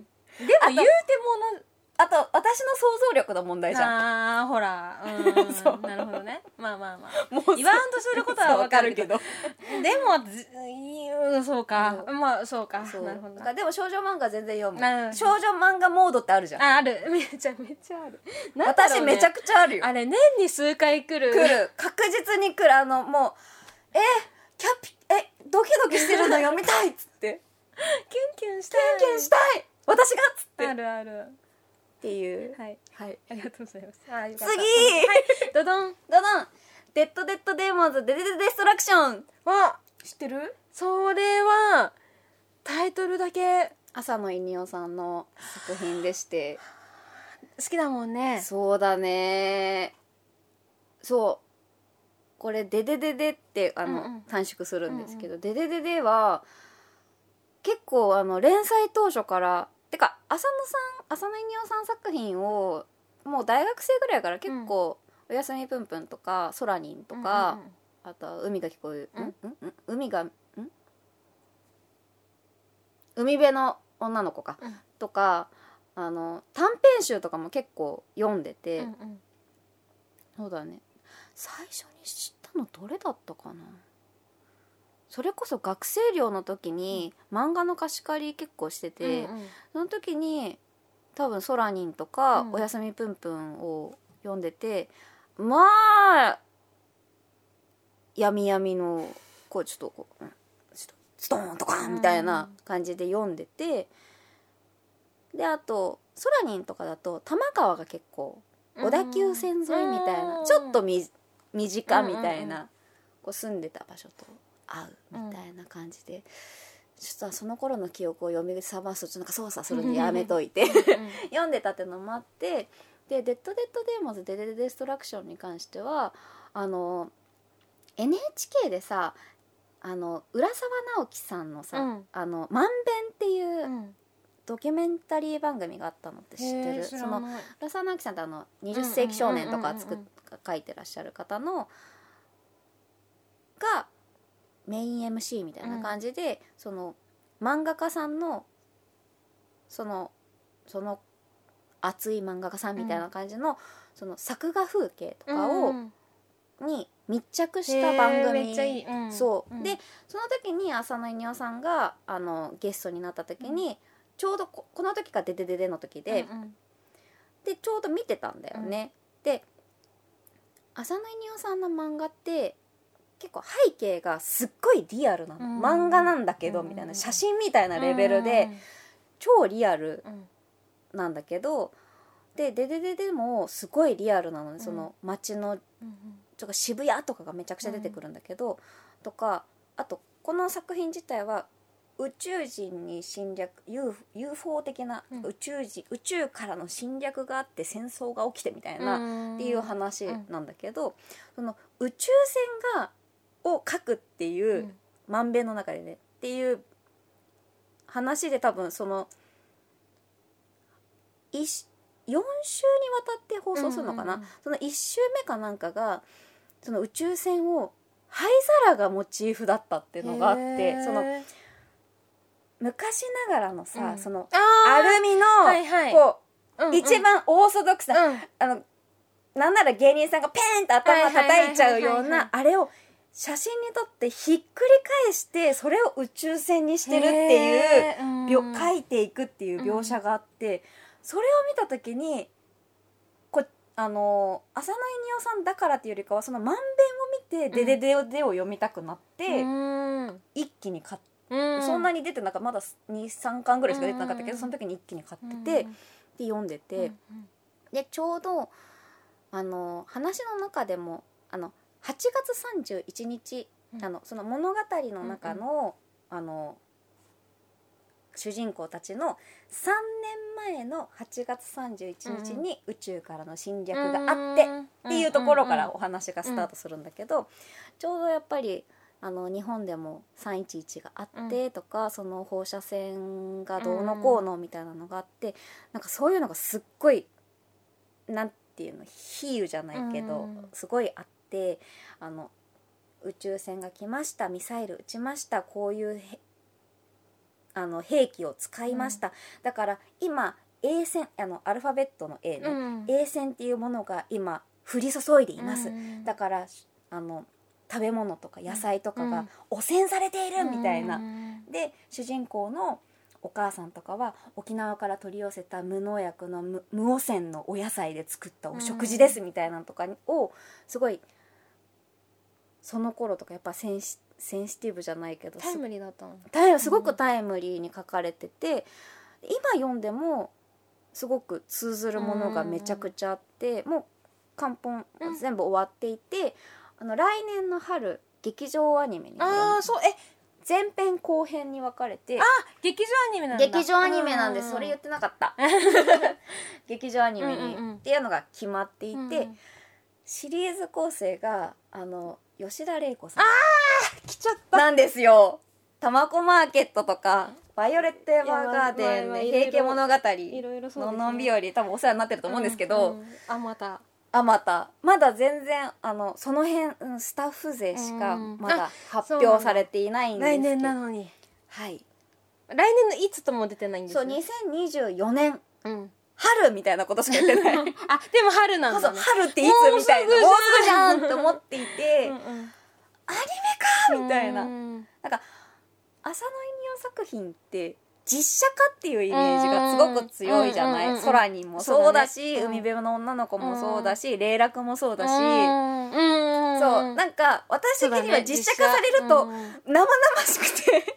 言うてもあと私の想像力の問題じゃん。ああほら。うん そう。なるほどね。まあまあまあ。もう言わんとすることは わかるけど。でもずうんそうか。まあそうか。そう。なるほどだからでも少女漫画全然読なむ少女漫画モードってあるじゃん。あある。めちゃめちゃある。なんだろうね。私めちゃくちゃあるよ。あれ年に数回来る。来る。確実に来る。あのもうえキャピえドキドキしてるの読みたいっつって。キュンキュンしたい。キュンキュンしたい。私がっつって。あるある。っていう。はい。はい。ありがとうございます。あ次。はい。ドドン。どどんデッドデッドデーモンズデデデデストラクション。わ知ってる？それはタイトルだけ朝野稲夫さんの作品でして。好きだもんね。そうだね。そうこれ「デデデデ」ってあの、うんうん。短縮するんですけど「デデデデ」は結構あの連載当初からてか浅野さん浅野稲夫さん作品をもう大学生ぐらいから結構「おやすみぷんぷん」とか「ソラニン」とか、うんうんうん。あとは海が聞こえる、うん。ん？ん？ん？海がん？海辺の女の子か、うん。とかあの短編集とかも結構読んでて、うんうん。そうだね最初に知ったのどれだったかな？それこそ学生寮の時に漫画の貸し借り結構してて、うんうん。その時に多分「ソラニン」とかうん「おやすみぷんぷん」を読んでてまあ闇闇のこうちょっとこううんちょっとストーンとかみたいな感じで読んでてであと「ソラニン」とかだと玉川が結構小田急線沿いみたいなうん。ちょっとみ身近みたいうんうんうなこう住んでた場所と会うみたいな感じで。ちょっとその頃の記憶を呼び覚ますとちょっとなんか操作するのやめといて 読んでたってのもあってで「デッド・デッド・デーモンズ・デ・デ・デ・デストラクション」に関してはあの NHK でさあの浦沢直樹さんのさ「うん。あのまんべん」っていううんドキュメンタリー番組があったのって知ってる。その浦沢直樹さんってあの「20世紀少年」とか書いてらっしゃる方のがメイン MC みたいな感じで、その漫画家さんのそのその熱い漫画家さんみたいな感じの、その作画風景とかを、うんに密着した番組。いい。うん。そう、うん。でその時に浅野稲夫さんがあのゲストになった時に、ちょうどここの時が「デデデデ」の時で、うんうん。でちょうど見てたんだよね、で浅野稲夫さんの漫画って結構背景がすっごいリアルなの、うん。漫画なんだけどうんみたいな。写真みたいなレベルで超リアルうん。なんだけどで「でででで」もすごいリアルなので、その街のうん。ちょっと渋谷とかがめちゃくちゃ出てくるんだけど、とかあとこの作品自体は宇宙人に侵略 UFO, 的なうん。宇宙人、宇宙からの侵略があって戦争が起きてみたいな、うん。っていう話なんだけど、その宇宙船がを描くっていううん。まんべんの中でねっていう話で多分その4週にわたって放送するのかな、うんうんうん。その1週目かなんかがその宇宙船を灰皿がモチーフだったっていうのがあってその昔ながらのさ、うん。そのあアルミの、はいはい。こう、うんうん。一番オーソドックスな、うん。あのなんなら芸人さんがペーンと頭叩いちゃうようなあれを写真に撮ってひっくり返してそれを宇宙船にしてるっていううん。描描いていくっていう描写があって、それを見た時にこあの浅野いにおさんだからっていうよりかはそのまんべんを見て「でででをで」を読みたくなって、うん。一気に買っうん。そんなに出てなんかまだ23巻ぐらいしか出てなかったけど、うん。その時に一気に買ってて、で読んでて、でちょうどあの話の中でもあの8月31日、うん。あのその物語の中の,、あの主人公たちの3年前の8月31日に宇宙からの侵略があって、っていうところからお話がスタートするんだけど、ちょうどやっぱりあの日本でも311があってとか、その放射線がどうのこうのみたいなのがあって、なんかそういうのがすっごいなんていうの比喩じゃないけど、うん。すごいあってあの宇宙船が来ましたミサイル撃ちましたこういうへあの兵器を使いました、だから今 A 線あのアルファベットの A ね、うん。A 線っていうものが今降り注いでいます、うん。だからあの食べ物とか野菜とかがうん。汚染されているみたいな、うんで主人公のお母さんとかは沖縄から取り寄せた無農薬の無無汚染のお野菜で作ったお食事ですみたいなのとかをすごいその頃とかやっぱセンシセンシティブじゃないけどタイムリーだったの？タイすごくタイムリーに書かれてて今読んでもすごく通ずるものがめちゃくちゃあってもう漢本うん全部終わっていてあの来年の春劇場アニメになるああそうえ？前編後編に分かれて劇場アニメなんだ。劇場アニメなんでそれ言ってなかった。劇場アニメに。うんうんうん。っていうのが決まっていて、うんシリーズ構成があの吉田玲子さん。来ちゃった。なんですよ「たまこマーケット」とか「バイオレット・エヴァーガーデン」で「平家物語」いろいろそうですね。ののんびより多分お世話になってると思うんですけど、うんうん。あまたあまた。まだ全然あのその辺、うんスタッフ勢しかうん。まだあ発表されていないんですけど。来年なのに。はい。来年のいつとも出てないんですそうね2024年うん。春みたいなことしか言ってない。あでも春なんだね。春っていつみたいな。もうすぐじゃん。すぐじゃんって思っていて、うん。うんアニメかみたいな、うん。なんか浅野いにお作品って実写化っていうイメージがすごく強いじゃない、うんうんうんうん空にもそうだしね。うん。海辺の女の子もそうだし、霊楽もそうだし、うんうん。そうなんか私的には実写化されるとうん生々しくて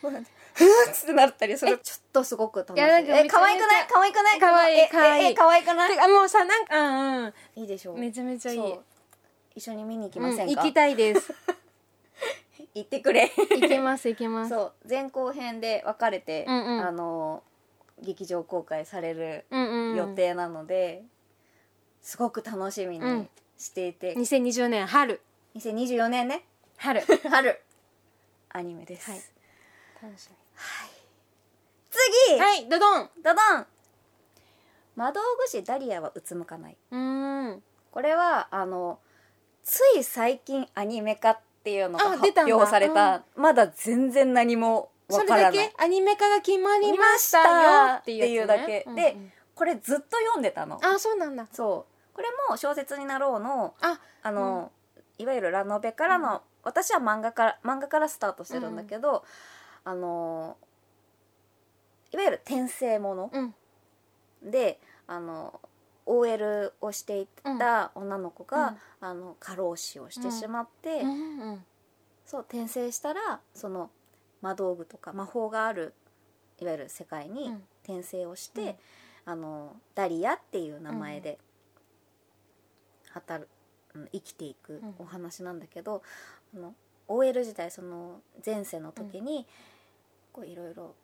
ふーってなったりそれちょっとすごく楽しい。え可愛くない？可愛くない？可愛い。え可愛い。ええ可愛くない？てかもうさなんかうんうん。いいでしょう。めちゃめちゃいい。一緒に見に行きうんませんか、行きたいです行ってくれ。行けます行けます。そう前後編で分かれて、うんうん。あの劇場公開されるうんうん予定なので、すごく楽しみにしていて、2020年春。2024年ね。春。春。アニメです、はい。楽し次、みはいドドン。ドドン。魔道具師ダリアはうつむかない。うーん。これはあのつい最近アニメ化っていうのが発あ出たんだ。表された。まだ全然何もそれわからない。だけ？アニメ化が決まりましたよっていうやつ、ね、っていうだけでこれずっと読んでたの。あそうなんだ。そう。これも小説になろうのああの、いわゆるラノベからの、私は漫画から漫画からスタートしてるんだけど、あのいわゆる転生ものうん。であの OL をしていた女の子が、あの過労死をしてしまって、うんうんそう転生したらその魔道具とか魔法があるいわゆる世界にうん。転生をして、うん。あのダリアっていう名前で働生きていくうん。お話なんだけど、あの OL 時代その前世の時に、こういろいろ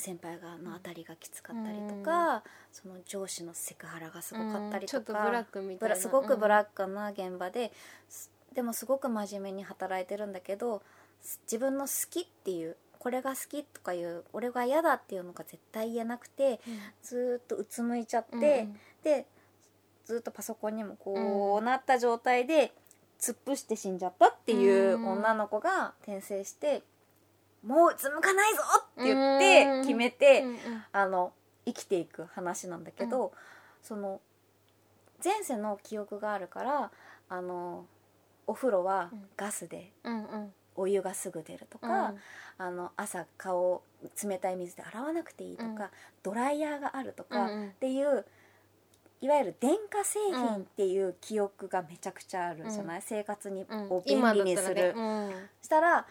先輩がの当たりがきつかったりとか、その上司のセクハラがすごかったりとか、うんちょっとブラックみたいな。ブラすごくブラックな現場で、すでもすごく真面目に働いてるんだけどす自分の好きっていうこれが好きとかいう俺が嫌だっていうのが絶対言えなくてずーっとうつむいちゃって、うんうん。でずーっとパソコンにもこうなった状態で突っ伏して死んじゃったっていううん。女の子が転生して「もううつむかないぞ!」って言っうん。て決めて、うんうん。あの生きていく話なんだけど、その前世の記憶があるからあのお風呂はガスでうんうん。お湯がすぐ出るとか、あの朝顔を冷たい水で洗わなくていいとか、うん。ドライヤーがあるとか、うんうん。っていういわゆる電化製品っていう記憶がめちゃくちゃあるじゃない、生活に、うん。を便利にする。うん。したら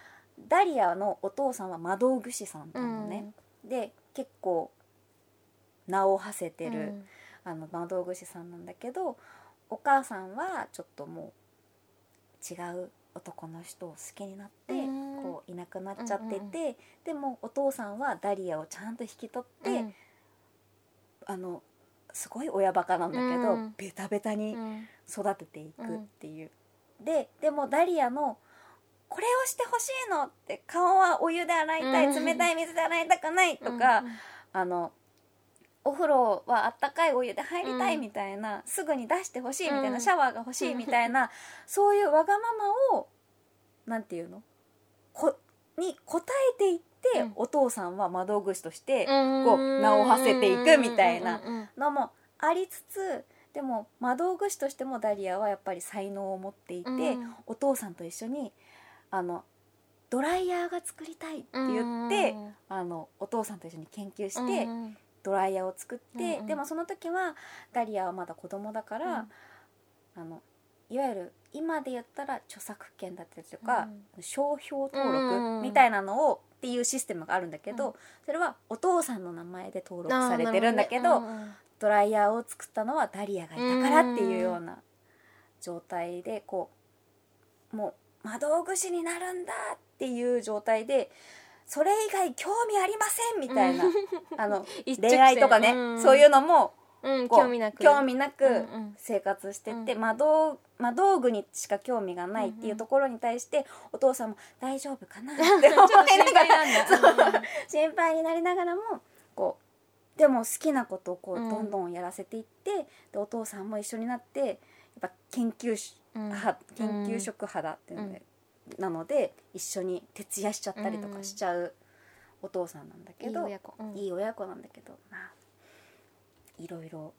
ダリアのお父さんは魔道具師さんなのね、で結構名を馳せてる、あの魔道具師さんなんだけどお母さんはちょっともう違う男の人を好きになって、うん。こういなくなっちゃってて、うんうん。でもお父さんはダリアをちゃんと引き取って、うん。あのすごい親バカなんだけど、うん。ベタベタにうん。育てていくっていう、ででもダリアの「これをしてほしいの」って顔はお湯で洗いたい、うん。冷たい水で洗いたくないとか、あのお風呂はあったかいお湯で入りたいうんみたいな、すぐに出してほしいみたいな、うん。シャワーが欲しいみたいな、そういうわがままをなんていうの？こに応えていって、うん。お父さんは窓口としてうん。こう名を馳せていくみたいなのもありつつでも窓口としてもダリアはやっぱり才能を持っていて、うん。お父さんと一緒にあのドライヤーが作りたいって言って、うんあのお父さんと一緒に研究して。ドライヤーを作って、でもその時はダリアはまだ子供だから、あのいわゆる今で言ったら著作権だったりとか、商標登録みたいなのをっていうシステムがあるんだけど、うん。それはお父さんの名前で登録されてるんだけどドライヤーを作ったのはダリアがいたからっていうような状態でこうもう窓口になるんだっていう状態でそれ以外興味ありませんみたいな、あの 恋愛とかね、うん。そういうのもうん興味なく。興味なく生活してて、うん。魔道魔道具にしか興味がないっていうところに対して、お父さんも大丈夫かなって思いながら 心配になりながらもこうでも好きなことをこううん。どんどんやらせていって、でお父さんも一緒になってぱ研究しうん。派研究職派だっていうので、なので一緒に徹夜しちゃったりとかしちゃうお父さんなんだけど、いい親いい親子なんだけどまあいろいろ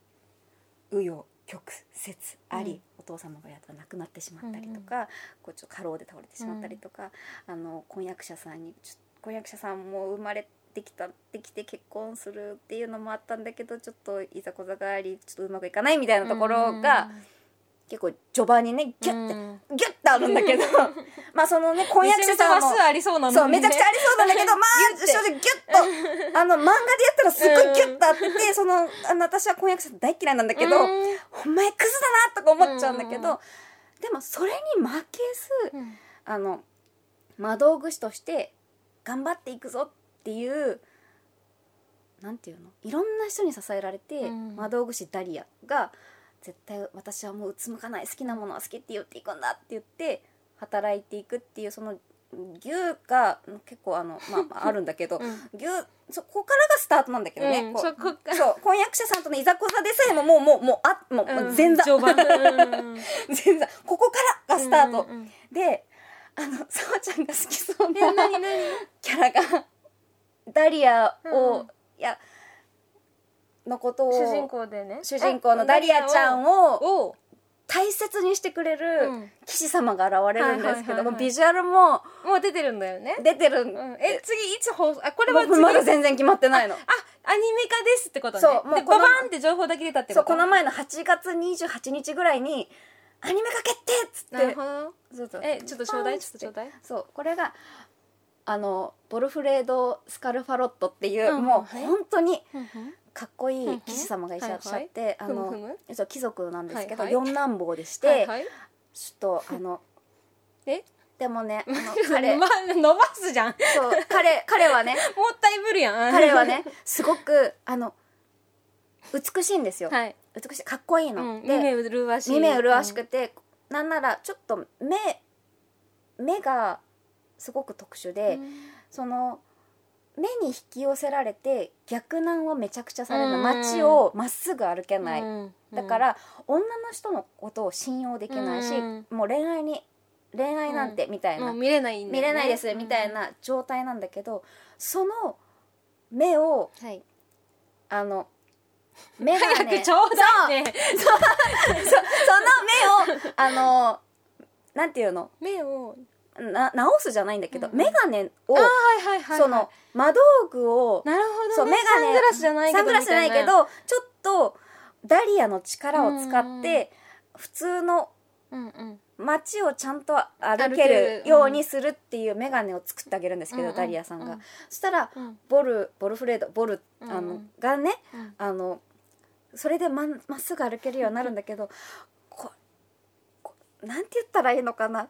紆余曲折あり、うん。お父様がやっと亡くなってしまったりとか、こうちょっと過労で倒れてしまったりとか、あの婚約者さんに婚約者さんも生まれてきたできて結婚するっていうのもあったんだけどちょっといざこざがありちょっとうまくいかないみたいなところが、結構序盤にねギュッて、うん。ギュッてあるんだけど まあそのね婚約者さんもめちゃめちゃありそうなんだめちゃくちゃありそうなんだけど、まあ、正直ギュッと、あの、漫画でやったらすっごいギュッとあってて、その、あの、私は婚約者大嫌いなんだけど、うん。お前クズだなとか思っちゃうんだけうん。ど、でもそれに負けず、うん。あの、魔道具師として頑張っていくぞっていう、なんていうのいろんな人に支えられて、うん。魔道具師ダリアが、絶対私はもううつむかない好きなものは好きって言っていくんだって言って働いていくっていうその牛が結構あの、まあまあ、あるんだけど、うん。牛そこからがスタートなんだけどね、うんそこから。そう婚約者さんとのいざこざでさえももうもうもうあもう、前座。うん。前座。ここからがスタート、うんうんうん。であのさわちゃんが好きそうな何？キャラがダリアを、うん。いやのことを主人公でね。主人公のダリアちゃんをを大切にしてくれるうん。騎士様が現れるんですけどもビジュアルももう出てるんだよね。出てるんうん、え次いつ放送あこれはまだ全然決まってないの。あアニメ化ですってことね。でそうもうババンって情報だけ出たってことそうこの前の8月28日ぐらいにアニメ化決定っつって。なるほど。そうそう。えちょっとちょうだい？ちょっとちょうだい？そうこれがあのボルフレード・スカルファロットっていう、うん。もうはい本当にふんふんかっこいうんい騎士様がいらっしゃって、はいあのそう貴族なんですけど、四男坊でして、ちょっとあの え？でもね あの彼ま伸ばすじゃん。もそう彼彼はね ったいぶるやん。彼はねすごくあの美しいんですよ、はい、美しいかっこいいの、うん、で目麗しい。耳麗しくて、なんならちょっと目目がすごく特殊で、その目に引き寄せられて逆難をめちゃくちゃされる。のうん。街をまっすぐ歩けうない、ん。だから女の人のことを信用できないし、うん。もう恋愛に恋愛なんてみたいな、見れないね。見れないですみたいな状態なんだけどその目をうんはい。あの目がねちょうだいね。そその目をあのなんていうの？目をな直すじゃないんだけど、うん眼鏡を、あはいはいはいその窓具をなるほどね。そう眼鏡サングラスじゃないけどサングラスじゃないけどちょっとダリアの力を使って普通の街をちゃんと歩歩けけるるようにするっていう眼鏡を作ってあげるんですけど、うんうん。ダリアさんが、うん。そしたらうん。ボルボルフレードボル、うん。あのがねうん。あのそれでまんまっすぐ歩けるようになるんだけどここなんて言ったらいいのかな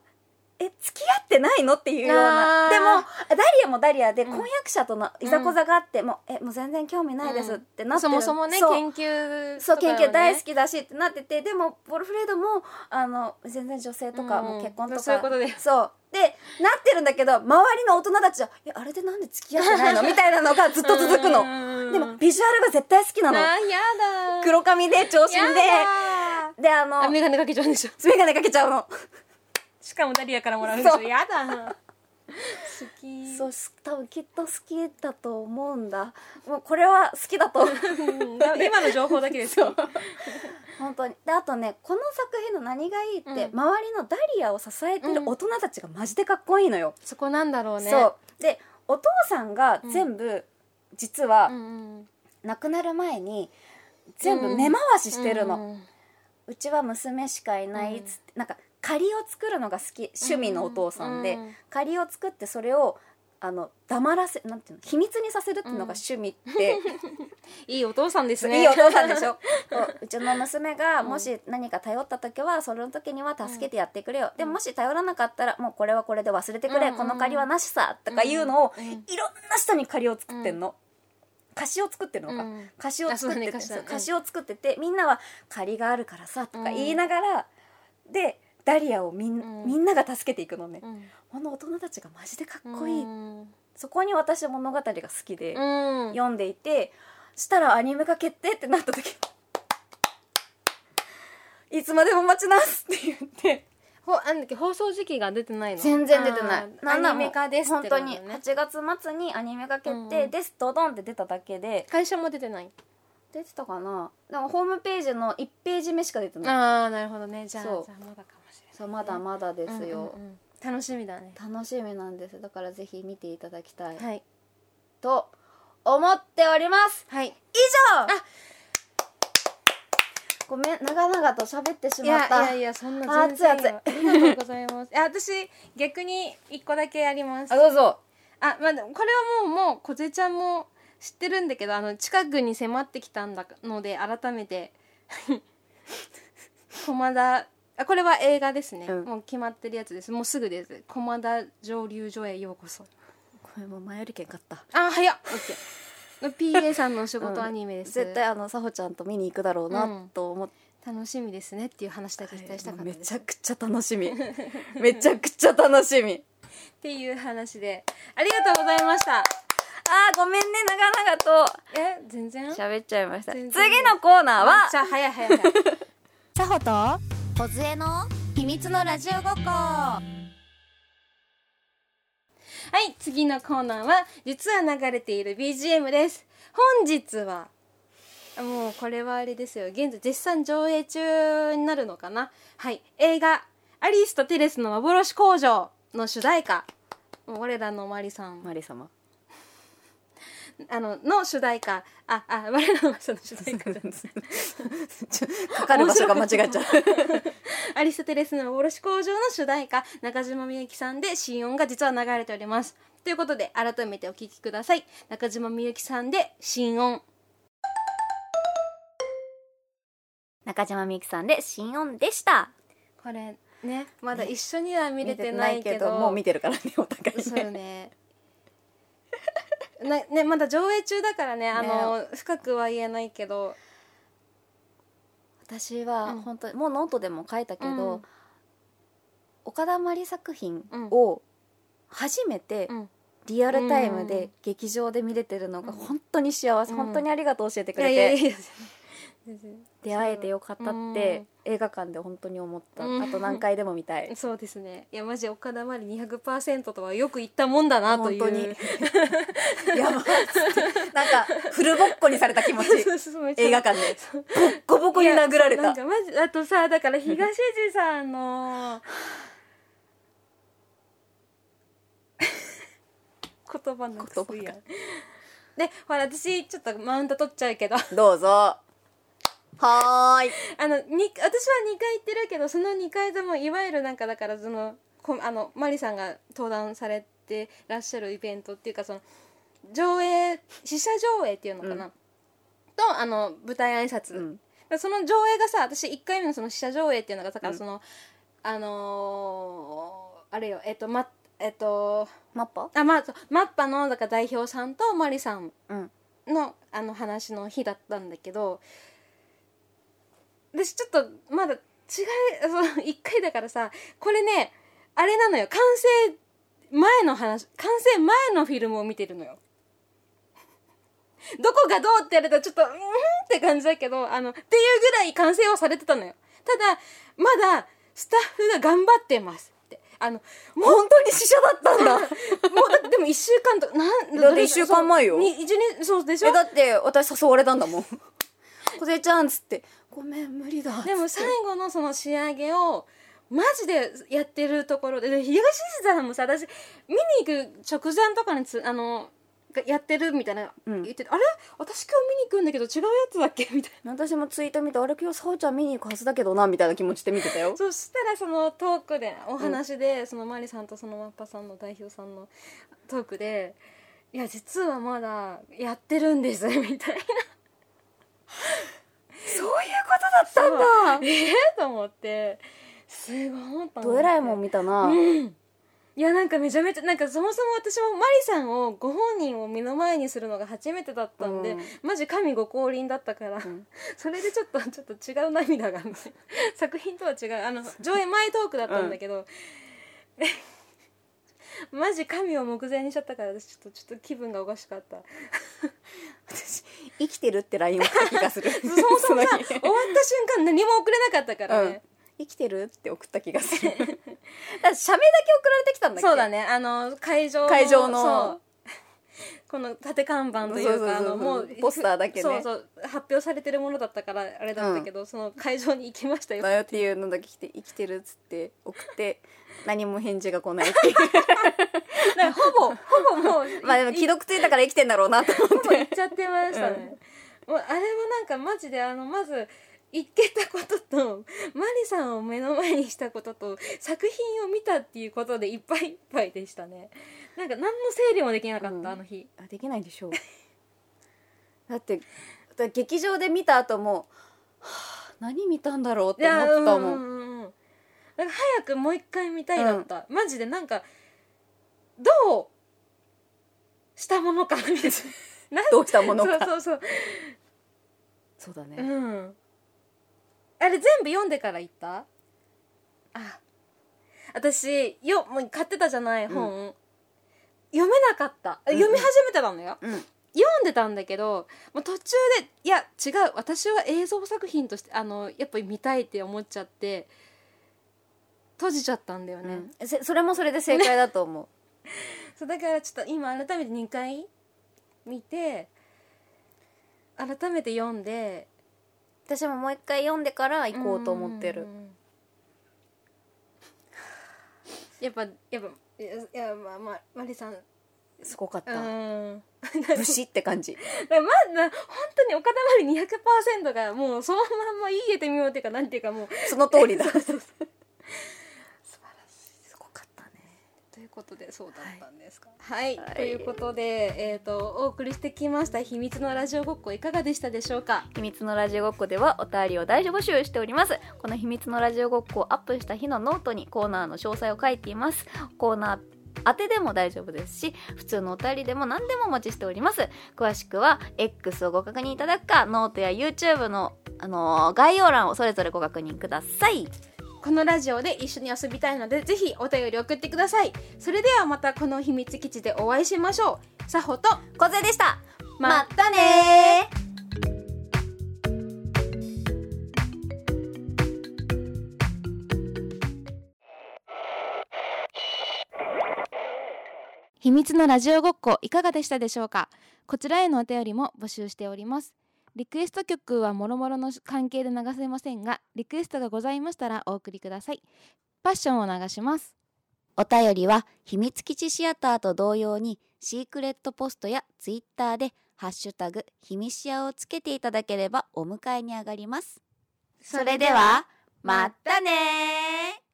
え付き合ってないの？っていうような。でもダリアもダリアでうん。婚約者とのいざこざがあって、もうえもう全然興味ないですってなってる、そもそもね研究そう研究大好ききだしってなっててでもボルフレードもあの全然女性とか、うんもう結婚とか。そういうことで。そう。でなってるんだけど周りの大人たちは「いやあれでなんで付き合ってないの? 」みたいなのがずっと続くの。でもビジュアルが絶対好きなの。あーやだ。黒髪で長身やでだであのあ眼鏡かけちゃうんでしょ。眼鏡かけちゃうのしかもダリアからもらうんでしそう。ょやだ。好き。そうす多分きっと好きだと思うんだ。もうこれは好きだと。うん。今の情報だけです。よ本当に。であとねこの作品の何がいいって、うん。周りのダリアを支えてる大人たちがマジでかっこいいのよ、そこなんだろうね。そう。でお父さんが全部、実はうんうん。亡くなる前に全部根回ししてるの、ううん。ちは娘しかいないっつって、なんか仮を作るのが好き趣味のお父さんで、うん。仮を作ってそれをあの黙らせなんていうの秘密にさせるっていうのが趣味って、いいお父さんですね。いいお父さんでしょ？そううちの娘がもし何か頼った時はその時には助けてやってくれよ、でももし頼らなかったらもうこれはこれで忘れてくれ、うん。この借りはなしさとかいうのを、うん。うん。いろんな人に借りを作ってんの、貸しを作ってるのか、うん。貸しを作っててね貸しを作っててみんなは借りがあるからさとか言いながら、でダリアをみん,、うん。みんなが助けていくのね、うん。この大人たちがマジでかっこいい、うん。そこに私物語が好きで、うん。読んでいてしたらアニメ化決定ってなった時 いつまでも待ちますって言って。ほなんだっけ放送時期が出てないの？全然出てない。アニメ化ですってこと本当にね8月末にアニメ化決定です、ドドンって出ただけで。会社も出てない？出てたかな。でもホームページの1ページ目しか出てない。ああなるほどね。じゃあじゃあまだかそうまだまだですよ、うんうんうん。楽しみだね。楽しみなんです。だからぜひ見ていただきたい、はい。と思っております。はい。以上。ごめん長々と喋ってしまった。やいやそんな全然熱いよ。ありがとうございます。いや私逆に一個だけあります。あどうぞ。あまあこれはもうもうこぜちゃんも知ってるんだけどあの近くに迫ってきたんだので改めて 駒田あこれは映画ですね、うん。もう決まってるやつです。もうすぐです。駒田蒸留所へようこそ。これもう前よりけんかった。あ早っ。OK PA さんのお仕事アニメです、絶対あのさほちゃんと見に行くだろううなん。と思って、楽しみですねっていう話だけしたしたかっためです、ちゃくちゃ楽しみ。めちゃくちゃ楽しみ。っていう話で。ありがとうございました。あーごめんね。長々と。え全然？喋っちゃいました。全次然のコーナーは。じゃあ早い早い早い。さほと小杖の秘密のラジオごっこ。はい、次のコーナーは、実は流れている BGM です。本日は、もうこれはあれですよ。現在絶賛上映中になるのかな？はい映画「アリスとテレスの幻工場」の主題歌。我らのマリさん。マリ様あのの主題歌。ああ我らのマリさんの主題歌じゃない。かかる場所が間違っちゃう。アリストテレスの幻工場の主題歌。中島みゆきさんで心音が実は流れております。ということで改めてお聴きください。中島みゆきさんで心音。中島みゆきさんで新音でした。これねまだ一緒には見れてないけど,、もう見てるからねお互いね。そうねなねまだ上映中だからねあの深くは言えないけど。私はうん。本当にもうノートでも書いたけど、うん。岡田真理作品を初めてうん。リアルタイムでうん。劇場で見れてるのが本当に幸せ、うん。本当にありがとう教えてくいやれていやいや出会えてよかったって映画館で本当に思った、うん。あと何回でも見たい。そうですね。いやマジ岡田まり200%とはよく言ったもんだなという。本当に。やばなんかフルボッコにされた気持ち。映画館で。ボッコボコに殴られた。なんかマジあとさだから東地さんの言葉なくすやんでほら私ちょっとマウント取っちゃうけど。どうぞはーい。あのに私は2回行ってるけどその2回ともいわゆるなんかだからそのこあのマリさんが登壇されてらっしゃるイベントっていうかその上映試写上映っていうのかな、うん。とあの舞台挨拶、うん。その上映がさ私1回目のその試写上映っていうのがだからうん。その、あのーあれよえっとまえっとマッパ？あまあマッパのだから代表さんとマリさんうん。のあの話の日だったんだけど私ちょっとまだ違いその1回だからさこれねあれなのよ。完成前の話完成前のフィルムを見てるのよ。どこがどうってやるとちょっとうんって感じだけどあのっていうぐらい完成はされてたのよ。ただまだスタッフが頑張ってますって。あのもう本当に死者だったんだ。もうだってでも1週間となんだって一週間前よ。に一年そうでしょ？えだって私誘われたんだもん「小瀬ちゃん」っつって「ごめん無理だ」でも最後のその仕上げをマジでやってるところでで東地さんもさ私見に行く直前とかにつあのがやってるみたいなうん。言ってて、あれ？私今日見に行くんだけど違うやつだっけ？みたい私もツイート見てあれ？今日さおちゃん見に行くはずだけどなみたいな気持ちで見てたよ。なそしたらそのトークでお話で、そのマリさんとそのマッパさんの代表さんのトークで「いや実はまだやってるんです」みたいなそういうことだったんだ。ええと思って。すごいどえらいもん見たな、うん。いやなんかめちゃめちゃなんかそもそも私もマリさんをご本人を目の前にするのが初めてだったんで、うん。マジ神ご降臨だったから、ん。それでちょっとちょっと違う涙が作品とは違う。あの上映前トークだったんだけど、マジ神を目前にしちゃったから私ちょっとちょっと気分がおかしかった。私生きてるって LINE を送った気がする。そもそもさ終わった瞬間何も送れなかったからね、生きてるって送った気がする。だから写メだけ送られてきたんだっけ？そうだね。あの会場会場の。この縦看板というかもうポスターだけね。そうそう発表されてるものだったからあれだったけど、その会場に行きましたよ。だよっていうのだけ来て生きてるっつって送って何も返事が来ないっていう。ほぼほぼもう まあでも既読ついたから生きてんだろうなと思っほぼ行ってちゃってましたね、もうあれはなんかマジであのまず言けたこととマリさんを目の前にしたことと作品を見たっていうことでいっぱいいっぱいでしたね。なんか何の整理もできなかった、うん。あの日。あできないでしょう。だって劇場で見た後も、はあ、何見たんだろうって思ってたもん、うんうんうんうんだから早くもう一回見たいだった、マジでなんかどうしたものかみたいな。な んどうしたものか。そうそうそう。だね、そううん。あれ全部読んでから行った？あ私よもう買ってたじゃない本、読めなかった。うん。読み始めてたのよ、うん。読んでたんだけどもう途中でいや違う。私は映像作品としてあのやっぱり見たいって思っちゃって閉じちゃったんだよね、うん。せそれもそれで正解だと思う。そうだからちょっと今改めて2回見て改めて読んで私ももう一回読んでから行こうと思ってる。やっぱやっぱいやいやまあまあマリさん。すごかっうたん。武士って感じ。まあな本当にお塊200%がもうそのまんま言えてみようっていうかなんていうかもう。その通りだそうそうそうすごかったねということでそうだったんですか？はい、はい。ということでえっ、とお送りしてきました秘密のラジオごっこいかがでしたでしょうか？秘密のラジオごっこではお便りを大募集しております。この秘密のラジオごっこをアップした日のノートにコーナーの詳細を書いています。コーナー宛てでも大丈夫ですし普通のお便りでも何でもお待ちしております。詳しくは X をご確認いただくかノートや YouTube の、あのー概要欄をそれぞれご確認くださいこのラジオで一緒に遊びたいのでぜひお便り送ってください。それではまたこの秘密基地でお会いしましょう。さほと小勢でした。またね。秘密のラジオごっこいかがでしたでしょうか？こちらへのお便りも募集しております。リクエスト曲はもろもろの関係で流せませんがリクエストがございましたらお送りください。パッションを流します。お便りは秘密基地シアターと同様にシークレットポストやツイッターでハッシュタグ秘密シアをつけていただければお迎えに上がります。それではまたね